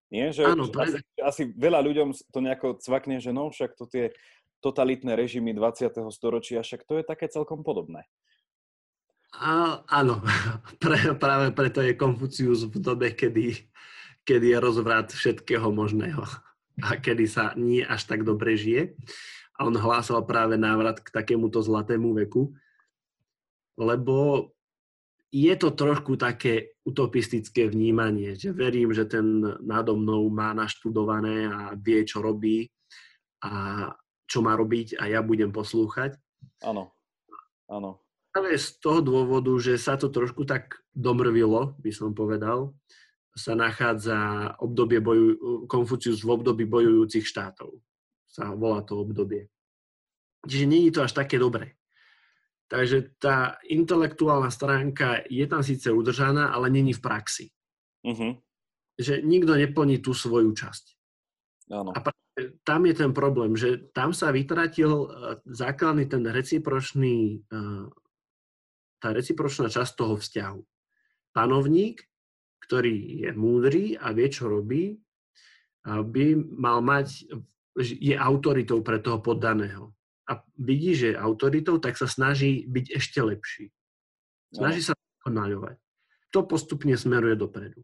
Nie? Že, Áno, že asi, asi veľa ľuďom to nejako cvakne, že no, však to tie totalitné režimy 20. storočia, však to je také celkom podobné. A, áno, pre, práve preto je Konfucius v dobe, kedy, kedy je rozvrat všetkého možného a kedy sa nie až tak dobre žije. A on hlásal práve návrat k takémuto zlatému veku, lebo je to trošku také utopistické vnímanie, že verím, že ten nado mnou má naštudované a vie, čo robí a čo má robiť a ja budem poslúchať. Áno, áno. Ale z toho dôvodu, že sa to trošku tak domrvilo, by som povedal, sa nachádza obdobie boju, Konfucius v období bojujúcich štátov. Sa volá to obdobie. Čiže nie je to až také dobré. Takže tá intelektuálna stránka je tam síce udržaná, ale není v praxi. Uh-huh. Že nikto neplní tú svoju časť. Áno. A tam je ten problém, že tam sa vytratil e, základný ten recipročný, e, tá recipročná časť toho vzťahu. Panovník, ktorý je múdry a vie, čo robí, by mal mať, je autoritou pre toho poddaného a vidí, že je autoritou, tak sa snaží byť ešte lepší. Snaží sa dokonaľovať. To postupne smeruje dopredu.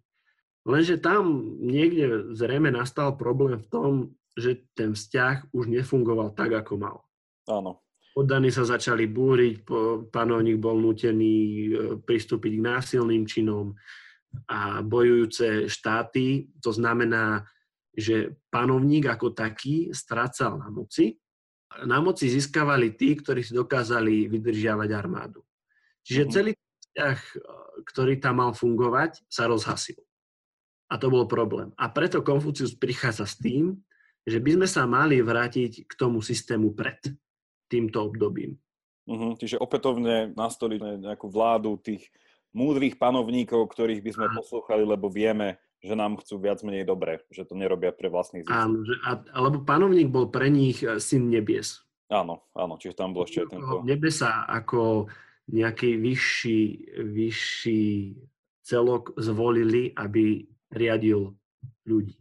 Lenže tam niekde zrejme nastal problém v tom, že ten vzťah už nefungoval tak, ako mal. Áno. Poddaní sa začali búriť, panovník bol nutený e, pristúpiť k násilným činom a bojujúce štáty, to znamená, že panovník ako taký strácal na moci na moci získavali tí, ktorí si dokázali vydržiavať armádu. Čiže mhm. celý vzťah, ktorý tam mal fungovať, sa rozhasil. A to bol problém. A preto Konfucius prichádza s tým, že by sme sa mali vrátiť k tomu systému pred týmto obdobím. Uh-huh. Čiže opätovne nastoliť nejakú vládu tých múdrych panovníkov, ktorých by sme poslúchali, lebo vieme, že nám chcú viac menej dobre, že to nerobia pre vlastný zisk. Áno, že, a, lebo panovník bol pre nich e, syn nebies. Áno, áno, čiže tam bol ešte tento... Nebe sa ako nejaký vyšší, vyšší celok zvolili, aby riadil ľudí.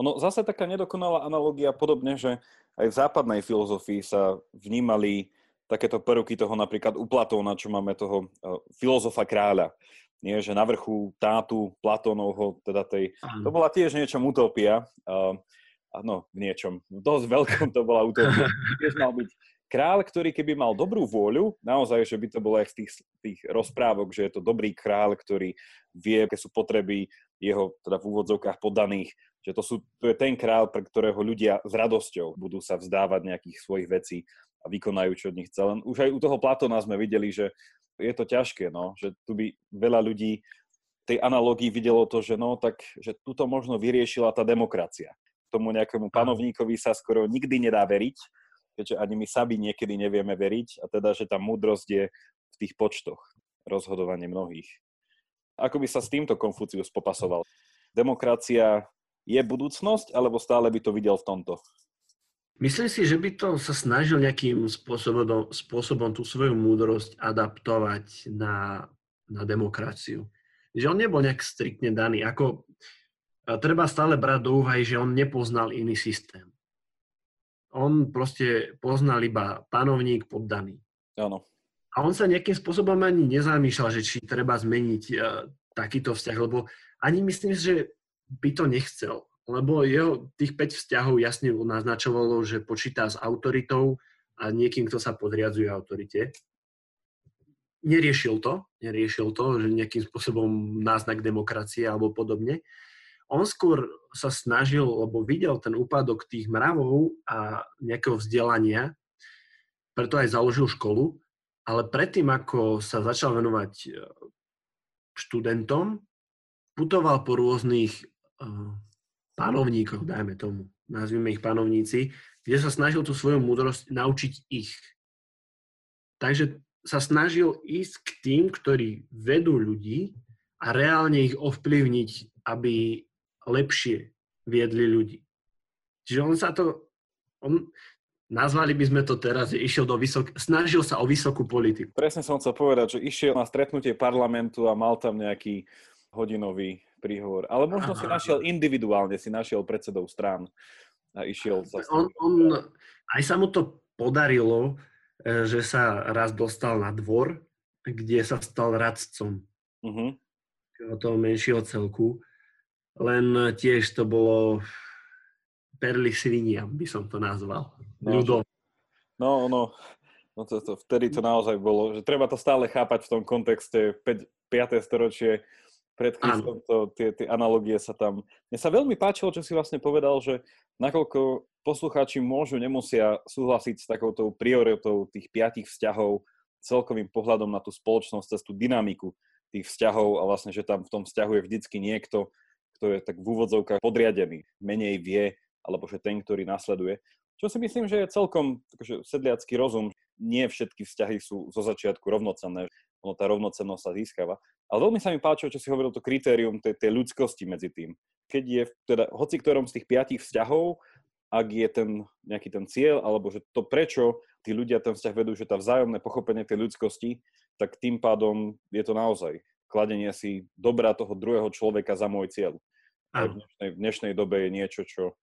Ono zase taká nedokonalá analogia podobne, že aj v západnej filozofii sa vnímali takéto prvky toho napríklad u Platóna, čo máme toho uh, filozofa kráľa. Nie, že na vrchu tátu Platónovho, teda tej, to bola tiež niečom utopia, uh, no v niečom, v dosť veľkom to bola utopia. Tiež mal byť král, ktorý keby mal dobrú vôľu, naozaj, že by to bolo aj z tých, tých rozprávok, že je to dobrý král, ktorý vie, aké sú potreby jeho teda v úvodzovkách podaných, že to, sú, to je ten král, pre ktorého ľudia s radosťou budú sa vzdávať nejakých svojich vecí a vykonajú, čo od nich chce. Len už aj u toho Platona sme videli, že je to ťažké, no, že tu by veľa ľudí tej analógii videlo to, že no, tak, že tuto možno vyriešila tá demokracia. Tomu nejakému panovníkovi sa skoro nikdy nedá veriť, keďže ani my sami niekedy nevieme veriť a teda, že tá múdrosť je v tých počtoch rozhodovanie mnohých. Ako by sa s týmto Konfucius popasoval? Demokracia je budúcnosť, alebo stále by to videl v tomto? Myslím si, že by to sa snažil nejakým spôsobom, spôsobom tú svoju múdrosť adaptovať na, na demokraciu. Že on nebol nejak striktne daný. Ako, treba stále brať do úvahy, že on nepoznal iný systém. On proste poznal iba panovník poddaný. Áno. A on sa nejakým spôsobom ani nezamýšľal, že či treba zmeniť uh, takýto vzťah, lebo ani myslím, že by to nechcel lebo jeho tých 5 vzťahov jasne naznačovalo, že počíta s autoritou a niekým, kto sa podriadzuje autorite. Neriešil to, neriešil to, že nejakým spôsobom náznak demokracie alebo podobne. On skôr sa snažil, lebo videl ten úpadok tých mravov a nejakého vzdelania, preto aj založil školu, ale predtým, ako sa začal venovať e, študentom, putoval po rôznych panovníkoch, dajme tomu, nazvime ich panovníci, kde sa snažil tú svoju múdrosť naučiť ich. Takže sa snažil ísť k tým, ktorí vedú ľudí a reálne ich ovplyvniť, aby lepšie viedli ľudí. Čiže on sa to, on, nazvali by sme to teraz, že išiel do vysok, snažil sa o vysokú politiku. Presne som chcel povedať, že išiel na stretnutie parlamentu a mal tam nejaký hodinový príhovor. Ale možno Aha. si našiel individuálne, si našiel predsedov strán a išiel sa... On, on, aj sa mu to podarilo, e, že sa raz dostal na dvor, kde sa stal radcom uh-huh. toho menšieho celku. Len tiež to bolo perly svinia, by som to nazval. No, no, no, no to, to, vtedy to naozaj bolo, že treba to stále chápať v tom kontexte 5, 5. storočie, pred Kristom, to, tie, tie analogie sa tam... Mne sa veľmi páčilo, čo si vlastne povedal, že nakoľko poslucháči môžu, nemusia súhlasiť s takouto prioritou tých piatich vzťahov, celkovým pohľadom na tú spoločnosť, cez tú dynamiku tých vzťahov a vlastne, že tam v tom vzťahu je vždycky niekto, kto je tak v úvodzovkách podriadený, menej vie, alebo že ten, ktorý nasleduje. Čo si myslím, že je celkom akože sedliacký rozum. Nie všetky vzťahy sú zo začiatku rovnocenné ono tá rovnocennosť sa získava. Ale veľmi sa mi páčilo, čo si hovoril, to kritérium tej, tej ľudskosti medzi tým. Keď je teda hoci ktorom z tých piatich vzťahov, ak je ten nejaký ten cieľ, alebo že to prečo tí ľudia ten vzťah vedú, že tá vzájomné pochopenie tej ľudskosti, tak tým pádom je to naozaj kladenie si dobra toho druhého človeka za môj cieľ. V dnešnej, v dnešnej dobe je niečo, čo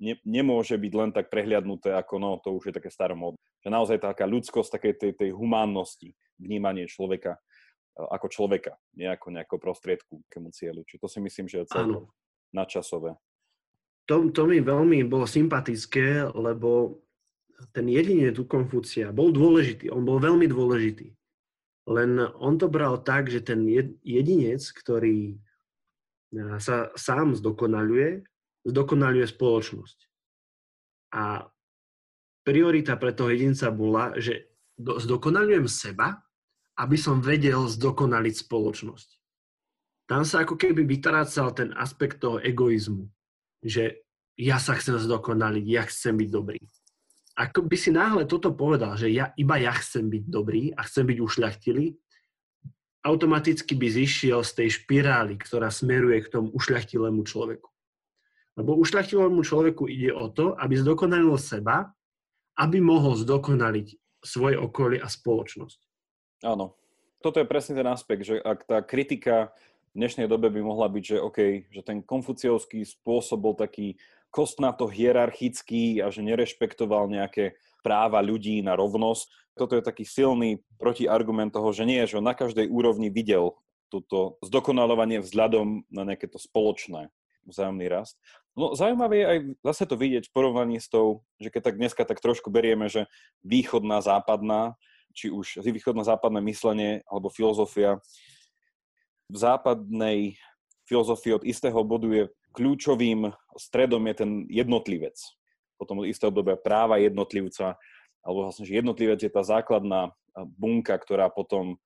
ne, nemôže byť len tak prehliadnuté, ako no, to už je také staromódne. Že naozaj taká ľudskosť takej tej, tej humánnosti, vnímanie človeka e, ako človeka, nie ako nejakého prostriedku k cieľu. Čiže to si myslím, že je celkom nadčasové. To, to mi veľmi bolo sympatické, lebo ten jedine tu Konfúcia bol dôležitý, on bol veľmi dôležitý. Len on to bral tak, že ten jedinec, ktorý e, sa sám zdokonaluje, zdokonaluje spoločnosť. A priorita pre toho jedinca bola, že zdokonalujem seba aby som vedel zdokonaliť spoločnosť. Tam sa ako keby vytrácal ten aspekt toho egoizmu, že ja sa chcem zdokonaliť, ja chcem byť dobrý. Ako by si náhle toto povedal, že ja, iba ja chcem byť dobrý a chcem byť ušľachtilý, automaticky by zišiel z tej špirály, ktorá smeruje k tomu ušľachtilému človeku. Lebo ušľachtilému človeku ide o to, aby zdokonalil seba aby mohol zdokonaliť svoje okolie a spoločnosť. Áno. Toto je presne ten aspekt, že ak tá kritika v dnešnej dobe by mohla byť, že OK, že ten konfuciovský spôsob bol taký kostnato hierarchický a že nerešpektoval nejaké práva ľudí na rovnosť. Toto je taký silný protiargument toho, že nie, že on na každej úrovni videl toto zdokonalovanie vzhľadom na nejaké to spoločné vzájomný rast. No zaujímavé je aj zase to vidieť v porovnaní s tou, že keď tak dneska tak trošku berieme, že východná, západná, či už východná západné myslenie alebo filozofia, v západnej filozofii od istého bodu je kľúčovým stredom je ten jednotlivec. Potom od istého obdobia práva jednotlivca, alebo vlastne, že jednotlivec je tá základná bunka, ktorá potom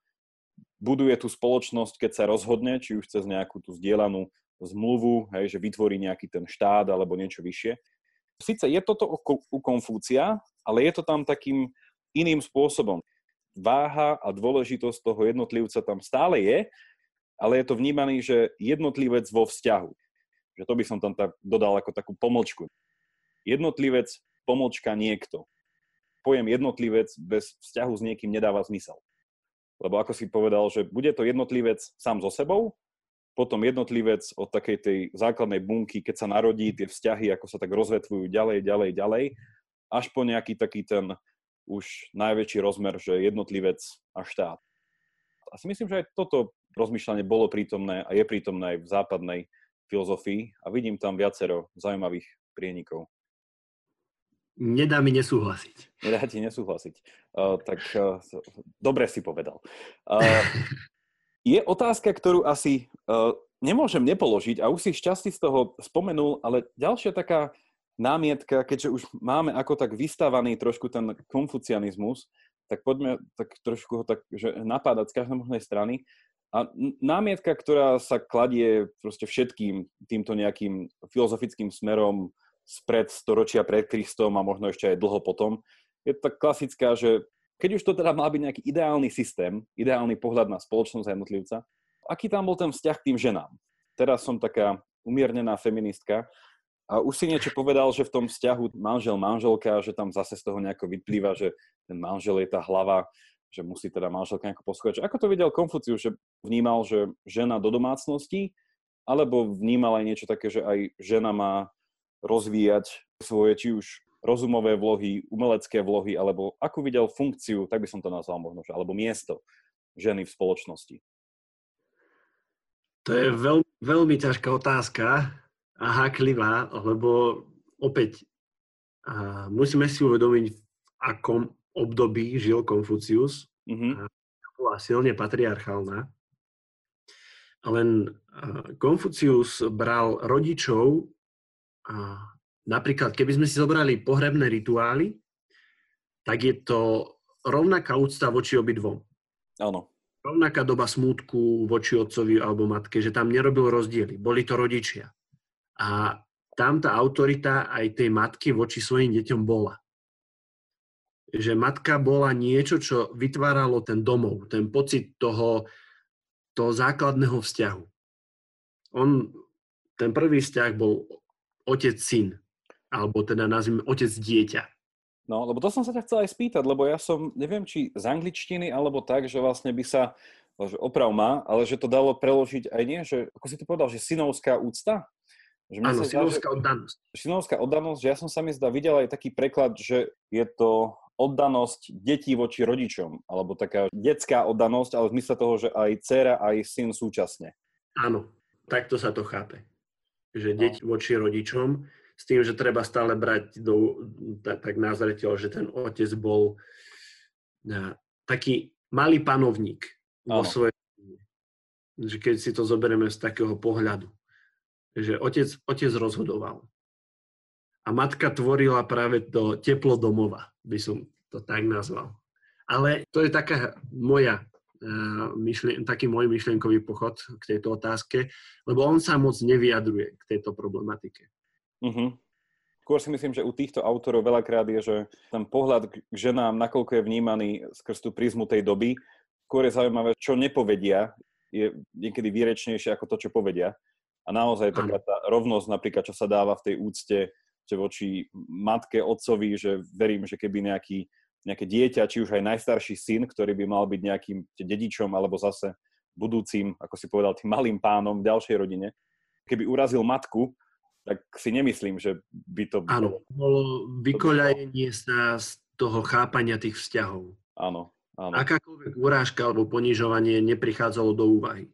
buduje tú spoločnosť, keď sa rozhodne, či už cez nejakú tú zdieľanú zmluvu, hej, že vytvorí nejaký ten štát alebo niečo vyššie. Sice je toto u Konfúcia, ale je to tam takým iným spôsobom. Váha a dôležitosť toho jednotlivca tam stále je, ale je to vnímaný, že jednotlivec vo vzťahu. Že to by som tam tak dodal ako takú pomlčku. Jednotlivec, pomlčka niekto. Pojem jednotlivec bez vzťahu s niekým nedáva zmysel. Lebo ako si povedal, že bude to jednotlivec sám so sebou, potom jednotlivec od takej tej základnej bunky, keď sa narodí, tie vzťahy, ako sa tak rozvetvujú ďalej, ďalej, ďalej, až po nejaký taký ten už najväčší rozmer, že jednotlivec a štát. A si myslím, že aj toto rozmýšľanie bolo prítomné a je prítomné aj v západnej filozofii a vidím tam viacero zaujímavých prienikov. Nedá mi nesúhlasiť. Nedá ti nesúhlasiť. Uh, tak uh, dobre si povedal. Uh, je otázka, ktorú asi uh, nemôžem nepoložiť a už si šťastí z toho spomenul, ale ďalšia taká námietka, keďže už máme ako tak vystavaný trošku ten konfucianizmus, tak poďme tak trošku ho tak, že napádať z každej možnej strany. A námietka, ktorá sa kladie proste všetkým týmto nejakým filozofickým smerom spred storočia pred Kristom a možno ešte aj dlho potom, je tak klasická, že keď už to teda mal byť nejaký ideálny systém, ideálny pohľad na spoločnosť a jednotlivca, aký tam bol ten vzťah k tým ženám? Teraz som taká umiernená feministka a už si niečo povedal, že v tom vzťahu manžel-manželka, že tam zase z toho nejako vyplýva, že ten manžel je tá hlava, že musí teda manželka nejako poschovať. Ako to videl Konfucius, že vnímal, že žena do domácnosti, alebo vnímal aj niečo také, že aj žena má rozvíjať svoje či už rozumové vlohy, umelecké vlohy, alebo akú videl funkciu, tak by som to nazval možno, alebo miesto ženy v spoločnosti? To je veľmi, veľmi ťažká otázka a háklivá, lebo opäť a musíme si uvedomiť, v akom období žil Konfucius. Mm-hmm. Bola silne patriarchálna. Len Konfucius bral rodičov napríklad, keby sme si zobrali pohrebné rituály, tak je to rovnaká úcta voči obidvom. Áno. Rovnaká doba smútku voči otcovi alebo matke, že tam nerobil rozdiely. Boli to rodičia. A tam tá autorita aj tej matky voči svojim deťom bola. Že matka bola niečo, čo vytváralo ten domov, ten pocit toho, toho základného vzťahu. On, ten prvý vzťah bol otec-syn alebo teda nazvime otec dieťa. No, lebo to som sa ťa chcel aj spýtať, lebo ja som, neviem, či z angličtiny, alebo tak, že vlastne by sa, že oprav má, ale že to dalo preložiť aj nie, že, ako si to povedal, že synovská úcta? Že Áno, synovská oddanosť. Synovská oddanosť, že ja som sa mi zdá videl aj taký preklad, že je to oddanosť detí voči rodičom, alebo taká detská oddanosť, ale v zmysle toho, že aj dcera, aj syn súčasne. Áno, takto sa to chápe. Že no. voči rodičom s tým, že treba stále brať do, tak, tak na zreteľ, že ten otec bol na, taký malý panovník vo svojej že keď si to zoberieme z takého pohľadu, že otec, otec rozhodoval. A matka tvorila práve to teplo domova, by som to tak nazval. Ale to je taká moja myšlien, taký môj myšlienkový pochod k tejto otázke, lebo on sa moc nevyjadruje k tejto problematike. Uh-huh. Skôr si myslím, že u týchto autorov veľakrát je, že ten pohľad k ženám, nakoľko je vnímaný skrz tú prízmu tej doby, skôr je zaujímavé, čo nepovedia, je niekedy výrečnejšie ako to, čo povedia. A naozaj taká tá rovnosť napríklad, čo sa dáva v tej úcte proste voči matke, otcovi, že verím, že keby nejaký, nejaké dieťa, či už aj najstarší syn, ktorý by mal byť nejakým dedičom alebo zase budúcim, ako si povedal, tým malým pánom v ďalšej rodine, keby urazil matku, tak si nemyslím, že by to bolo... Áno, bolo vykoľajenie sa z toho chápania tých vzťahov. Áno, áno. Akákoľvek urážka alebo ponižovanie neprichádzalo do úvahy.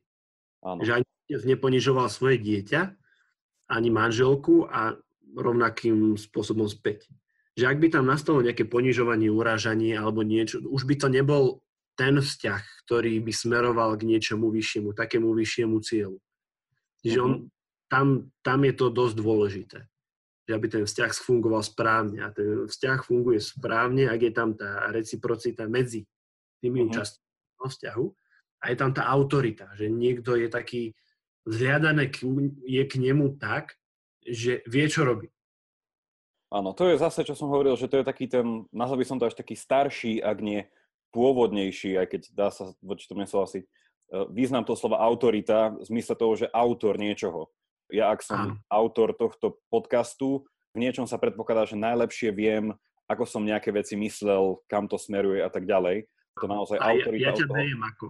áno. Že ani otec neponižoval svoje dieťa, ani manželku a rovnakým spôsobom späť. Že ak by tam nastalo nejaké ponižovanie, urážanie alebo niečo, už by to nebol ten vzťah, ktorý by smeroval k niečomu vyššiemu, takému vyššiemu cieľu. Že on, tam, tam je to dosť dôležité. Že aby ten vzťah fungoval správne. A ten vzťah funguje správne, ak je tam tá reciprocita medzi tými Mhm. účastníkmi vzťahu a je tam tá autorita, že niekto je taký vzhľadané k, je k nemu tak, že vie, čo robí. Áno, to je zase, čo som hovoril, že to je taký ten, nazval by som to až taký starší, ak nie pôvodnejší, aj keď dá sa voči tomu nesúhlasiť, eh, význam toho slova autorita v zmysle toho, že autor niečoho. Ja, ak som Áno. autor tohto podcastu, v niečom sa predpokladá, že najlepšie viem, ako som nejaké veci myslel, kam to smeruje a tak ďalej. To naozaj A ja, autorita ja od ťa beriem ako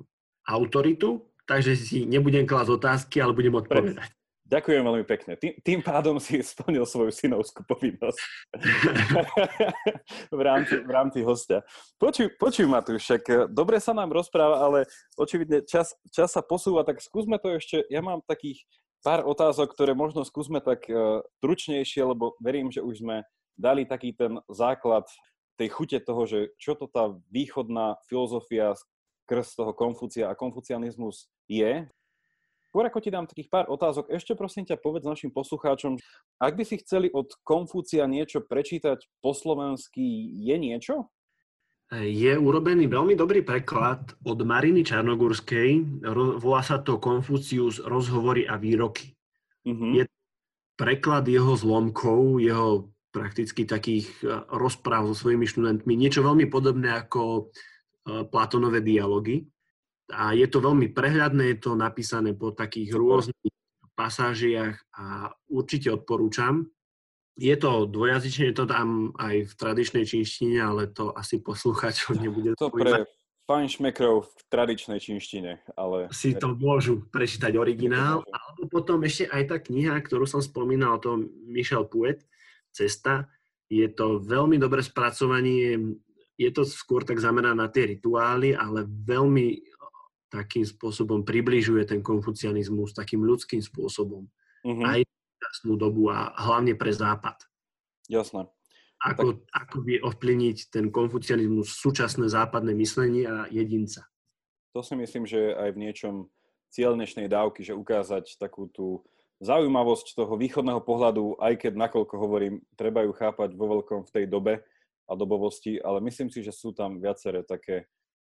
autoritu, takže si nebudem klásť otázky, ale budem odpovedať. Ďakujem veľmi pekne. Tým, tým pádom si splnil svoju synovskú povinnosť v, rámci, v rámci hostia. Počuj, počuj Matúš, však eh, dobre sa nám rozpráva, ale očividne čas, čas sa posúva, tak skúsme to ešte. Ja mám takých pár otázok, ktoré možno skúsme tak uh, stručnejšie, lebo verím, že už sme dali taký ten základ tej chute toho, že čo to tá východná filozofia skrz toho Konfúcia a konfucianizmus je. Skôr ako ti dám takých pár otázok, ešte prosím ťa povedz našim poslucháčom, ak by si chceli od Konfúcia niečo prečítať po slovensky, je niečo? Je urobený veľmi dobrý preklad od Mariny Čarnogórskej. Ro- volá sa to Konfucius rozhovory a výroky. Mhm. Je preklad jeho zlomkov, jeho prakticky takých eh, rozpráv so svojimi študentmi. Niečo veľmi podobné ako eh, Platonové dialógy. A je to veľmi prehľadné, je to napísané po takých rôznych pasážiach a určite odporúčam. Je to dvojazyčne, je to tam aj v tradičnej čínštine, ale to asi poslucháčov nebude To pre fajnšmekrov v tradičnej čínštine, ale... si to môžu prečítať originál, alebo potom ešte aj tá kniha, ktorú som spomínal, to Michel Pouet, Cesta, je to veľmi dobré spracovanie, je to skôr tak zamerané na tie rituály, ale veľmi takým spôsobom približuje ten konfucianizmus takým ľudským spôsobom. Mhm, Aj časnú dobu a hlavne pre západ. jasné. Ako, ako vie ovplyvniť ten konfucianizmus súčasné západné myslenie a jedinca. To si myslím, že aj v niečom cieľ dnešnej dávky, že ukázať takú tú zaujímavosť toho východného pohľadu, aj keď nakoľko hovorím, treba ju chápať vo veľkom v tej dobe a dobovosti, ale myslím si, že sú tam viaceré také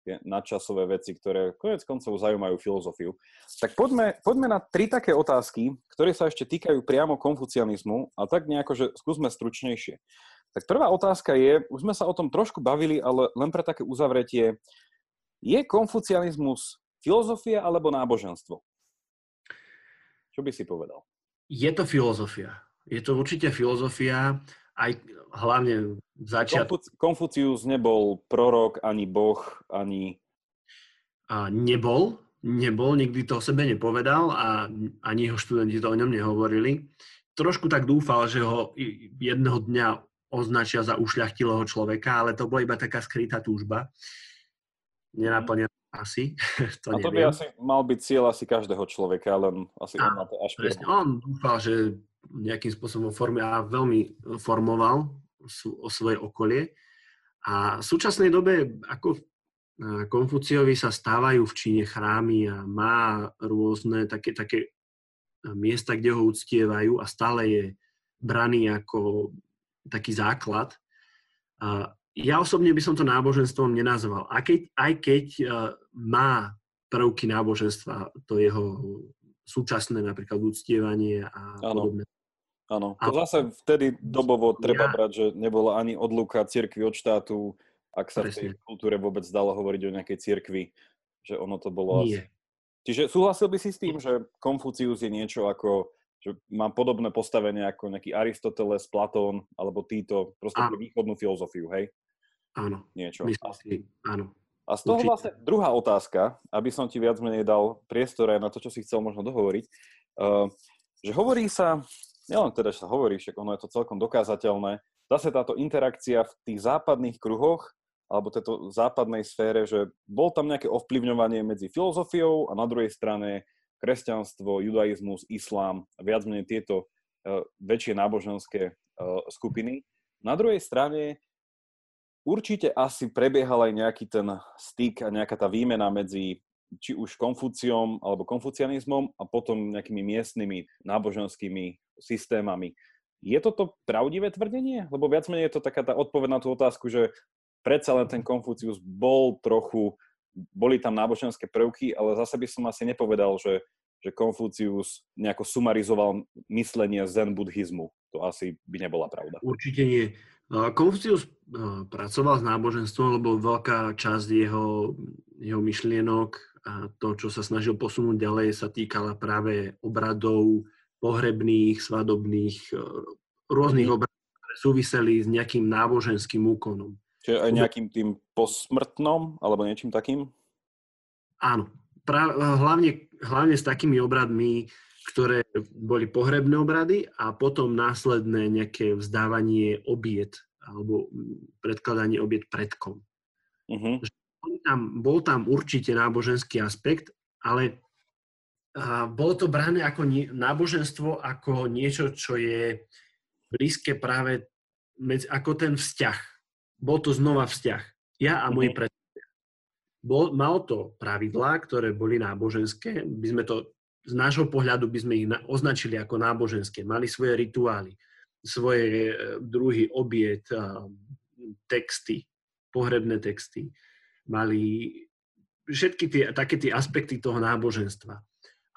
tie nadčasové veci, ktoré konec koncov zaujímajú filozofiu. Tak poďme, poďme na tri také otázky, ktoré sa ešte týkajú priamo konfucianizmu a tak nejako, že skúsme stručnejšie. Tak prvá otázka je, už sme sa o tom trošku bavili, ale len pre také uzavretie, je konfucianizmus filozofia alebo náboženstvo? Čo by si povedal? Je to filozofia. Je to určite filozofia, aj hlavne v začiatku Konfuci- Konfucius nebol prorok, ani boh, ani... a nebol, nebol, nikdy to o sebe nepovedal a ani jeho študenti to o ňom nehovorili. Trošku tak dúfal, že ho jedného dňa označia za ušľachtilého človeka, ale to bola iba taká skrytá túžba. Nenaplnená asi, to A to by neviem. asi mal byť cieľ asi každého človeka, len asi on na to až Presne, on dúfal, že nejakým spôsobom formuje a veľmi formoval sú- o svoje okolie. A v súčasnej dobe, ako eh, Konfuciovi sa stávajú v Číne chrámy a má rôzne také, také eh, miesta, kde ho uctievajú a stále je braný ako taký základ. Ja osobne by som to náboženstvom nenazval. A keď, aj keď má prvky náboženstva, to jeho súčasné napríklad uctievanie a Áno. podobné. Áno, to A- zase vtedy dobovo treba Ja- brať, že nebola ani odluka cirkvi od štátu, ak sa v tej Presne. kultúre vôbec dalo hovoriť o nejakej cirkvi, že ono to bolo asi... Nie. Čiže súhlasil by si s tým, že Konfucius je niečo ako že mám podobné postavenie ako nejaký Aristoteles, Platón alebo títo, proste pre východnú filozofiu, hej? Áno. Niečo. Myslím si, áno. A z toho Určite. vlastne druhá otázka, aby som ti viac menej dal priestor aj na to, čo si chcel možno dohovoriť, uh, že hovorí sa, nielen teda, že sa hovorí, však ono je to celkom dokázateľné, zase táto interakcia v tých západných kruhoch alebo tejto západnej sfére, že bol tam nejaké ovplyvňovanie medzi filozofiou a na druhej strane kresťanstvo, judaizmus, islám viac menej tieto uh, väčšie náboženské uh, skupiny. Na druhej strane určite asi prebiehal aj nejaký ten styk a nejaká tá výmena medzi či už konfúciom alebo konfucianizmom a potom nejakými miestnymi náboženskými systémami. Je toto pravdivé tvrdenie? Lebo viac menej je to taká tá odpoveď na tú otázku, že predsa len ten Konfúcius bol trochu boli tam náboženské prvky, ale zase by som asi nepovedal, že, že Konfúcius nejako sumarizoval myslenie zen buddhizmu. To asi by nebola pravda. Určite nie. Konfúcius pracoval s náboženstvom, lebo veľká časť jeho, jeho myšlienok a to, čo sa snažil posunúť ďalej, sa týkala práve obradov pohrebných, svadobných, e, rôznych mhm. obradov, ktoré súviseli s nejakým náboženským úkonom. Čiže aj nejakým tým posmrtnom, alebo niečím takým? Áno. Pra, hlavne, hlavne s takými obradmi, ktoré boli pohrebné obrady a potom následné nejaké vzdávanie obiet alebo predkladanie obiet predkom. Uh-huh. Bol, tam, bol tam určite náboženský aspekt, ale a bolo to brané ako nie, náboženstvo, ako niečo, čo je blízke práve medzi, ako ten vzťah bol to znova vzťah. Ja a moji mhm. predstavia. Bol, mal to pravidlá, ktoré boli náboženské. By sme to, z nášho pohľadu by sme ich na, označili ako náboženské. Mali svoje rituály, svoje e, druhy obiet, texty, pohrebné texty. Mali všetky tie, také tie aspekty toho náboženstva.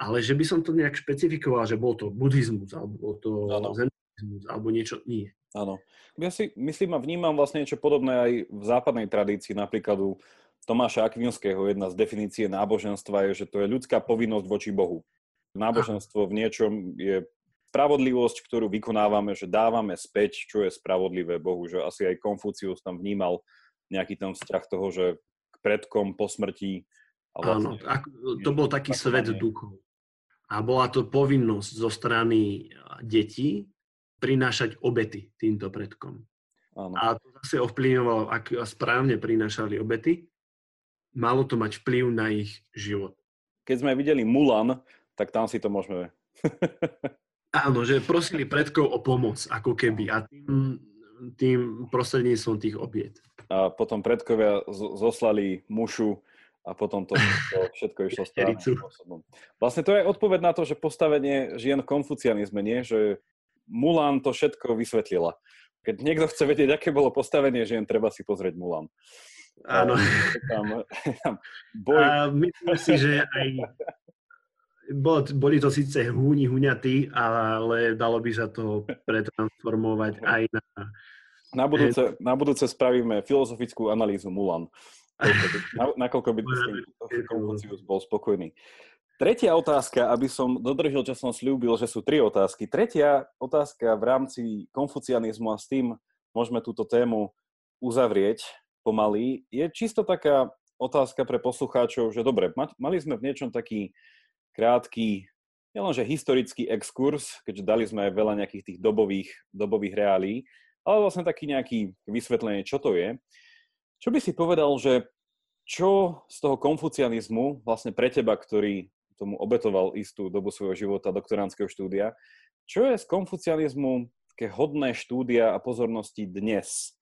Ale že by som to nejak špecifikoval, že bol to buddhizmus, alebo bol to zenizmus, alebo niečo, nie. Áno. Ja si myslím a vnímam vlastne niečo podobné aj v západnej tradícii, napríklad u Tomáša Akvinského jedna z definície náboženstva je, že to je ľudská povinnosť voči Bohu. Náboženstvo v niečom je spravodlivosť, ktorú vykonávame, že dávame späť, čo je spravodlivé Bohu. Že asi aj Konfúcius tam vnímal nejaký ten vzťah toho, že k predkom po smrti. Vlastne, Áno, to bol taký svet duchov. A bola to povinnosť zo strany detí, prinášať obety týmto predkom. Áno. A to zase ovplyvňovalo, ak správne prinášali obety, malo to mať vplyv na ich život. Keď sme videli Mulan, tak tam si to môžeme... Áno, že prosili predkov o pomoc, ako keby, a tým, tým prostredníctvom tých obiet. A potom predkovia zoslali mušu a potom to, to všetko išlo správnym spôsobom. Vlastne to je odpoveď na to, že postavenie žien v konfucianizme, nie? Že Mulan to všetko vysvetlila. Keď niekto chce vedieť, aké bolo postavenie žien, treba si pozrieť Mulan. Áno. Tam, tam boj... A myslím si, že aj boli to síce húni, huňatí, ale dalo by sa to pretransformovať aj na... Na budúce, na budúce spravíme filozofickú analýzu Mulan. Na, nakoľko by s tým Konfucius bol spokojný. Tretia otázka, aby som dodržil, čo som slúbil, že sú tri otázky. Tretia otázka v rámci konfucianizmu a s tým môžeme túto tému uzavrieť pomaly, je čisto taká otázka pre poslucháčov, že dobre, mali sme v niečom taký krátky, nielenže historický exkurs, keďže dali sme aj veľa nejakých tých dobových, dobových reálí, ale vlastne taký nejaký vysvetlenie, čo to je. Čo by si povedal, že čo z toho konfucianizmu vlastne pre teba, ktorý tomu obetoval istú dobu svojho života doktoránskeho štúdia. Čo je z konfucianizmu také hodné štúdia a pozornosti dnes?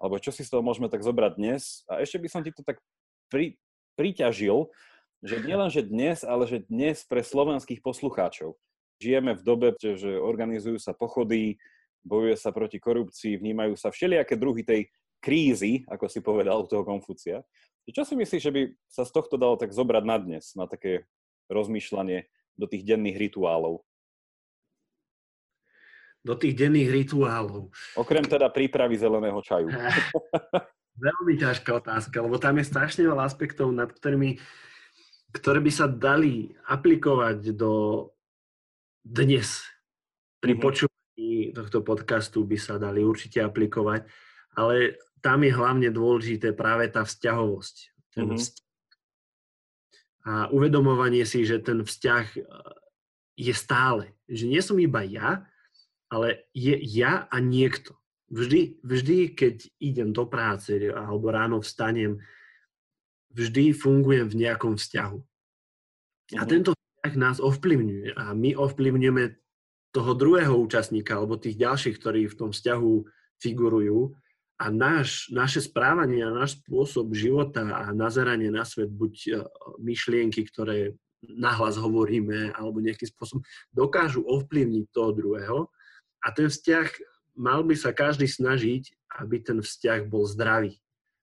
Alebo čo si z toho môžeme tak zobrať dnes? A ešte by som ti to tak pri, priťažil, že nielen, že dnes, ale že dnes pre slovenských poslucháčov. Žijeme v dobe, že organizujú sa pochody, bojuje sa proti korupcii, vnímajú sa všelijaké druhy tej krízy, ako si povedal u toho Konfúcia. Čo si myslíš, že by sa z tohto dalo tak zobrať na dnes, na také rozmýšľanie do tých denných rituálov? Do tých denných rituálov. Okrem teda prípravy zeleného čaju. Veľmi ťažká otázka, lebo tam je strašne veľa aspektov, nad ktorými, ktoré by sa dali aplikovať do dnes, pri mm-hmm. počúvaní tohto podcastu by sa dali určite aplikovať, ale tam je hlavne dôležité práve tá vzťahovosť. Ten mm-hmm. vzťah. A uvedomovanie si, že ten vzťah e, je stále. Že nie som iba ja, ale je ja a niekto. Vždy, vždy, keď idem do práce alebo ráno vstanem, vždy fungujem v nejakom vzťahu. A mhm. tento vzťah nás ovplyvňuje a my ovplyvňujeme toho druhého účastníka alebo tých ďalších, ktorí v tom vzťahu figurujú a náš, naše správanie a náš spôsob života a nazeranie na svet, buď e, myšlienky, ktoré nahlas hovoríme alebo nejakým spôsobom dokážu ovplyvniť toho druhého a ten vzťah mal by sa každý snažiť, aby ten vzťah bol zdravý.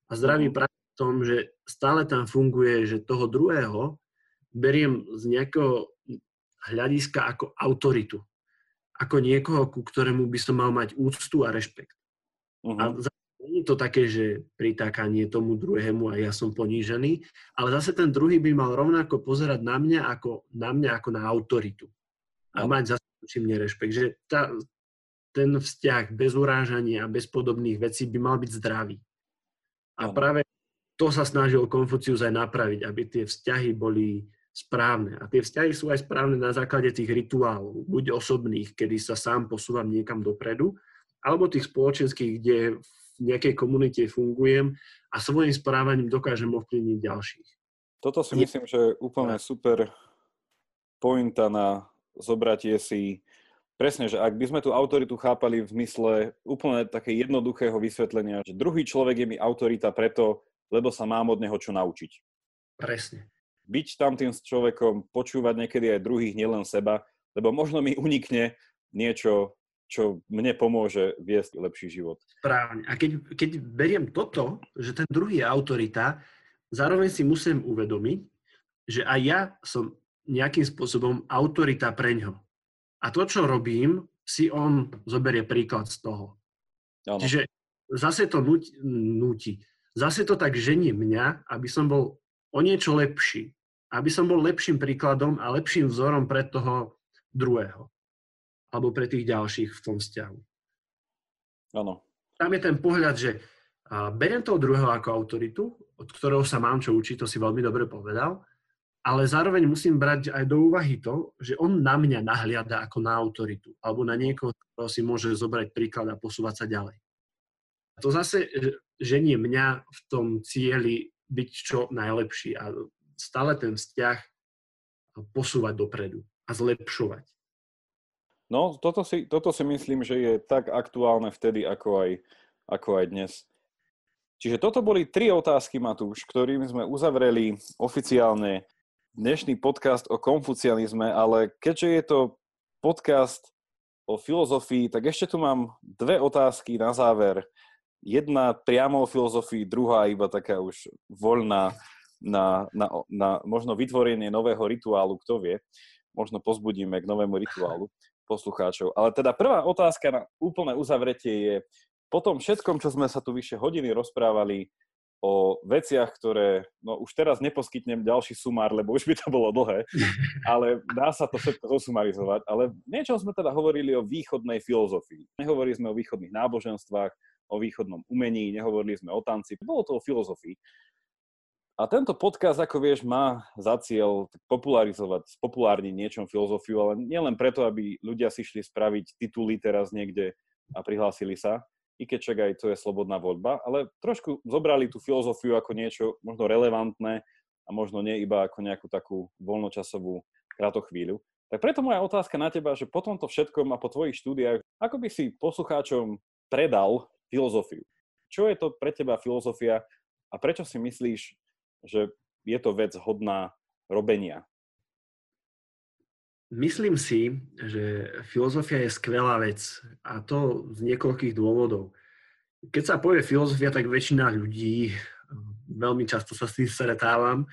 A zdravý mhm. práve v tom, že stále tam funguje, že toho druhého beriem z nejakého hľadiska ako autoritu. Ako niekoho, ku ktorému by som mal mať úctu a rešpekt. Uh-huh. A nie je to také, že pritákanie tomu druhému a ja som ponížený, ale zase ten druhý by mal rovnako pozerať na mňa ako na, mňa ako na autoritu. A no. mať zase mne rešpekt. Že tá, ten vzťah bez urážania a bez podobných vecí by mal byť zdravý. A práve to sa snažil Konfucius aj napraviť, aby tie vzťahy boli správne. A tie vzťahy sú aj správne na základe tých rituálov, buď osobných, kedy sa sám posúvam niekam dopredu, alebo tých spoločenských, kde v nejakej komunite fungujem a svojim správaním dokážem ovplyvniť ďalších. Toto si myslím, že je úplne super pointa na zobratie si Presne, že ak by sme tú autoritu chápali v zmysle úplne také jednoduchého vysvetlenia, že druhý človek je mi autorita preto, lebo sa mám od neho čo naučiť. Presne. Byť tam tým človekom, počúvať niekedy aj druhých, nielen seba, lebo možno mi unikne niečo, čo mne pomôže viesť lepší život. Správne. A keď, keď beriem toto, že ten druhý je autorita, zároveň si musím uvedomiť, že aj ja som nejakým spôsobom autorita pre ňo. A to, čo robím, si on zoberie príklad z toho. Ano. Čiže zase to núti. Zase to tak žení mňa, aby som bol o niečo lepší. Aby som bol lepším príkladom a lepším vzorom pre toho druhého. Alebo pre tých ďalších v tom vzťahu. Áno. Tam je ten pohľad, že beriem toho druhého ako autoritu, od ktorého sa mám čo učiť, to si veľmi dobre povedal, ale zároveň musím brať aj do úvahy to, že on na mňa nahliada ako na autoritu, alebo na niekoho, ktorého si môže zobrať príklad a posúvať sa ďalej. To zase ženie mňa v tom cieli byť čo najlepší a stále ten vzťah posúvať dopredu a zlepšovať. No, toto si, toto si myslím, že je tak aktuálne vtedy, ako aj, ako aj dnes. Čiže toto boli tri otázky, Matúš, ktorými sme uzavreli oficiálne dnešný podcast o konfucianizme, ale keďže je to podcast o filozofii, tak ešte tu mám dve otázky na záver. Jedna priamo o filozofii, druhá iba taká už voľná na, na, na možno vytvorenie nového rituálu, kto vie. Možno pozbudíme k novému rituálu poslucháčov. Ale teda prvá otázka na úplné uzavretie je, po tom všetkom, čo sme sa tu vyše hodiny rozprávali, o veciach, ktoré, no už teraz neposkytnem ďalší sumár, lebo už by to bolo dlhé, ale dá sa to všetko zosumarizovať. Ale niečo sme teda hovorili o východnej filozofii. Nehovorili sme o východných náboženstvách, o východnom umení, nehovorili sme o tanci, bolo to o filozofii. A tento podcast, ako vieš, má za cieľ popularizovať, spopulárniť niečom filozofiu, ale nielen preto, aby ľudia si šli spraviť tituly teraz niekde a prihlásili sa, i keď však aj to je slobodná voľba, ale trošku zobrali tú filozofiu ako niečo možno relevantné a možno nie iba ako nejakú takú voľnočasovú kratochvíľu. Tak preto moja otázka na teba, že po tomto všetkom a po tvojich štúdiách, ako by si poslucháčom predal filozofiu? Čo je to pre teba filozofia a prečo si myslíš, že je to vec hodná robenia? Myslím si, že filozofia je skvelá vec a to z niekoľkých dôvodov. Keď sa povie filozofia, tak väčšina ľudí, veľmi často sa s tým stretávam,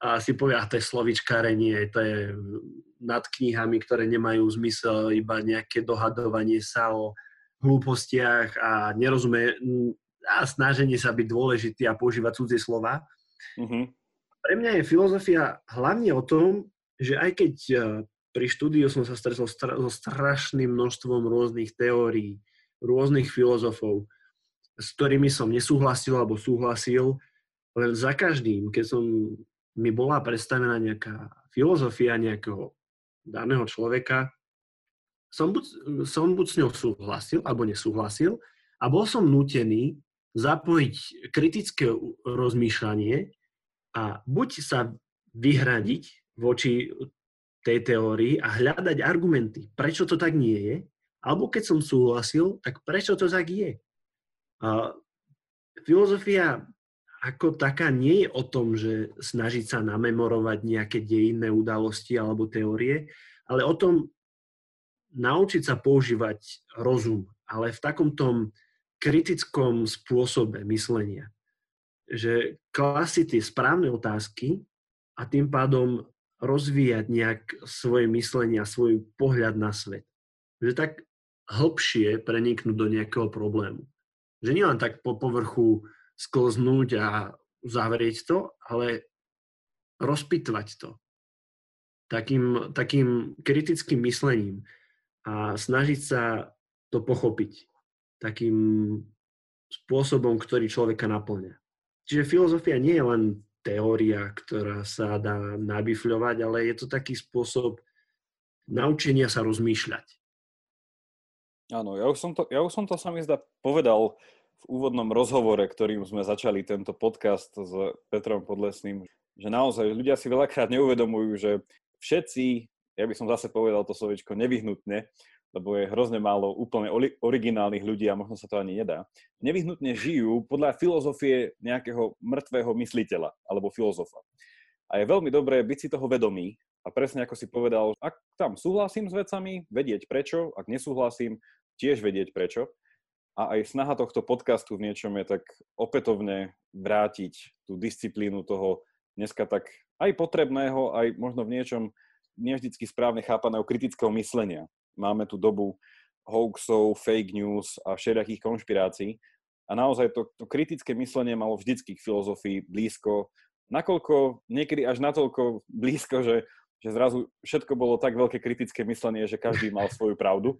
a si povie, a to je slovičkárenie, to je nad knihami, ktoré nemajú zmysel, iba nejaké dohadovanie sa o hlúpostiach a nerozumie a snaženie sa byť dôležitý a používať cudzie slova. Mm-hmm. Pre mňa je filozofia hlavne o tom, že aj keď pri štúdiu som sa stretol so strašným množstvom rôznych teórií, rôznych filozofov, s ktorými som nesúhlasil alebo súhlasil, len za každým, keď som, mi bola predstavená nejaká filozofia nejakého daného človeka, som buď, som buď s ňou súhlasil alebo nesúhlasil a bol som nutený zapojiť kritické rozmýšľanie a buď sa vyhradiť voči tej teórii a hľadať argumenty, prečo to tak nie je, alebo keď som súhlasil, tak prečo to tak je. A filozofia ako taká nie je o tom, že snažiť sa namemorovať nejaké dejinné udalosti alebo teórie, ale o tom naučiť sa používať rozum, ale v takom tom kritickom spôsobe myslenia. Že klasiť tie správne otázky a tým pádom rozvíjať nejak svoje myslenie a svoj pohľad na svet. Že tak hlbšie preniknúť do nejakého problému. Že nielen tak po povrchu sklznúť a zavrieť to, ale rozpitvať to. Takým, takým kritickým myslením a snažiť sa to pochopiť takým spôsobom, ktorý človeka naplňa. Čiže filozofia nie je len teória, ktorá sa dá nabifľovať, ale je to taký spôsob naučenia sa rozmýšľať. Áno, ja už som to, ja už som to sa mi zdá povedal v úvodnom rozhovore, ktorým sme začali tento podcast s Petrom Podlesným, že naozaj ľudia si veľakrát neuvedomujú, že všetci, ja by som zase povedal to slovičko nevyhnutne, lebo je hrozne málo úplne originálnych ľudí a možno sa to ani nedá, nevyhnutne žijú podľa filozofie nejakého mŕtvého mysliteľa alebo filozofa. A je veľmi dobré byť si toho vedomý a presne ako si povedal, ak tam súhlasím s vecami, vedieť prečo, ak nesúhlasím, tiež vedieť prečo. A aj snaha tohto podcastu v niečom je tak opätovne vrátiť tú disciplínu toho dneska tak aj potrebného, aj možno v niečom nevždycky správne chápaného kritického myslenia máme tu dobu hoaxov, fake news a všelijakých konšpirácií. A naozaj to, to kritické myslenie malo vždycky k filozofii blízko, nakoľko niekedy až natoľko blízko, že, že zrazu všetko bolo tak veľké kritické myslenie, že každý mal svoju pravdu.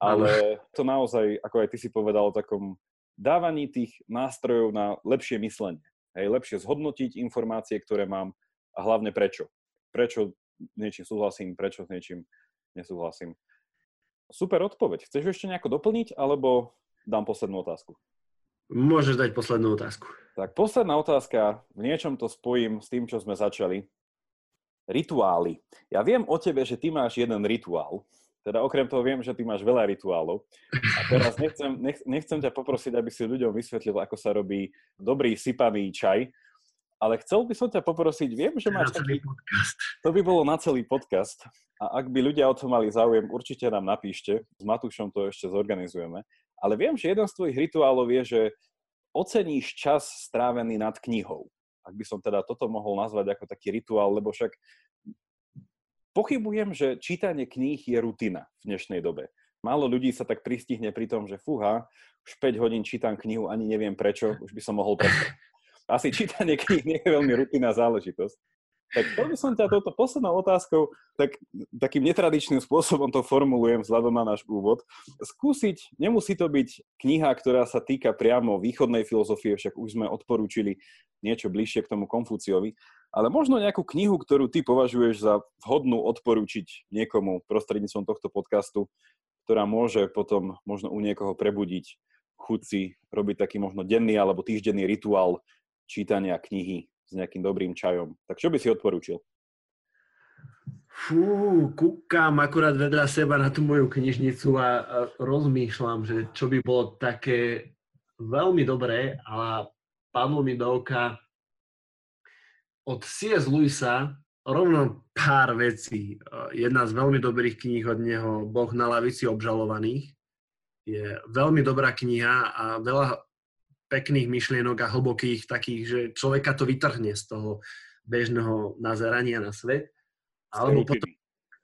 Ale to naozaj, ako aj ty si povedal, o takom dávaní tých nástrojov na lepšie myslenie. Hej, lepšie zhodnotiť informácie, ktoré mám a hlavne prečo. Prečo niečím súhlasím, prečo s niečím nesúhlasím. Super odpoveď. Chceš ešte nejako doplniť, alebo dám poslednú otázku? Môžeš dať poslednú otázku. Tak posledná otázka, v niečom to spojím s tým, čo sme začali. Rituály. Ja viem o tebe, že ty máš jeden rituál. Teda okrem toho viem, že ty máš veľa rituálov. A teraz nechcem, nech, nechcem ťa poprosiť, aby si ľuďom vysvetlil, ako sa robí dobrý sypaný čaj, ale chcel by som ťa poprosiť, viem, že máš taký... Podcast. To by bolo na celý podcast. A ak by ľudia o to mali záujem, určite nám napíšte. S Matúšom to ešte zorganizujeme. Ale viem, že jeden z tvojich rituálov je, že oceníš čas strávený nad knihou. Ak by som teda toto mohol nazvať ako taký rituál, lebo však pochybujem, že čítanie kníh je rutina v dnešnej dobe. Málo ľudí sa tak pristihne pri tom, že fúha, už 5 hodín čítam knihu, ani neviem prečo, už by som mohol prestať asi čítanie kníh nie je veľmi rutinná záležitosť. Tak to by som ťa touto poslednou otázkou, tak, takým netradičným spôsobom to formulujem vzhľadom na náš úvod. Skúsiť, nemusí to byť kniha, ktorá sa týka priamo východnej filozofie, však už sme odporúčili niečo bližšie k tomu Konfúciovi, ale možno nejakú knihu, ktorú ty považuješ za vhodnú odporúčiť niekomu prostredníctvom tohto podcastu, ktorá môže potom možno u niekoho prebudiť chuť si robiť taký možno denný alebo týždenný rituál čítania knihy s nejakým dobrým čajom. Tak čo by si odporúčil? Fú, kúkam akurát vedľa seba na tú moju knižnicu a, rozmýšľam, že čo by bolo také veľmi dobré a padlo mi do oka od C.S. Lewisa rovno pár vecí. Jedna z veľmi dobrých kníh od neho, Boh na lavici obžalovaných, je veľmi dobrá kniha a veľa pekných myšlienok a hlbokých takých, že človeka to vytrhne z toho bežného nazerania na svet. Alebo potom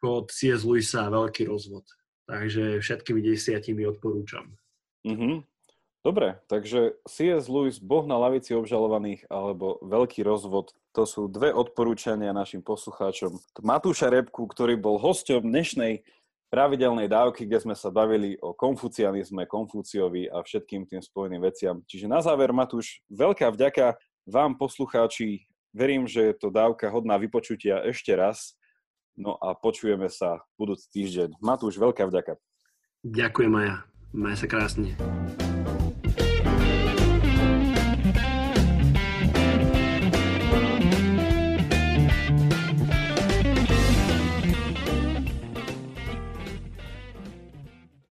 od C.S. Lewisa veľký rozvod. Takže všetkými desiatimi odporúčam. Mm-hmm. Dobre, takže C.S. Lewis, Boh na lavici obžalovaných alebo Veľký rozvod, to sú dve odporúčania našim poslucháčom. Matúša Repku, ktorý bol hosťom dnešnej pravidelnej dávky, kde sme sa bavili o konfucianizme, Konfúciovi a všetkým tým spojeným veciam. Čiže na záver, Matúš, veľká vďaka vám, poslucháči. Verím, že je to dávka hodná vypočutia ešte raz. No a počujeme sa budúci týždeň. Matúš, veľká vďaka. Ďakujem, Maja. Maj sa krásne.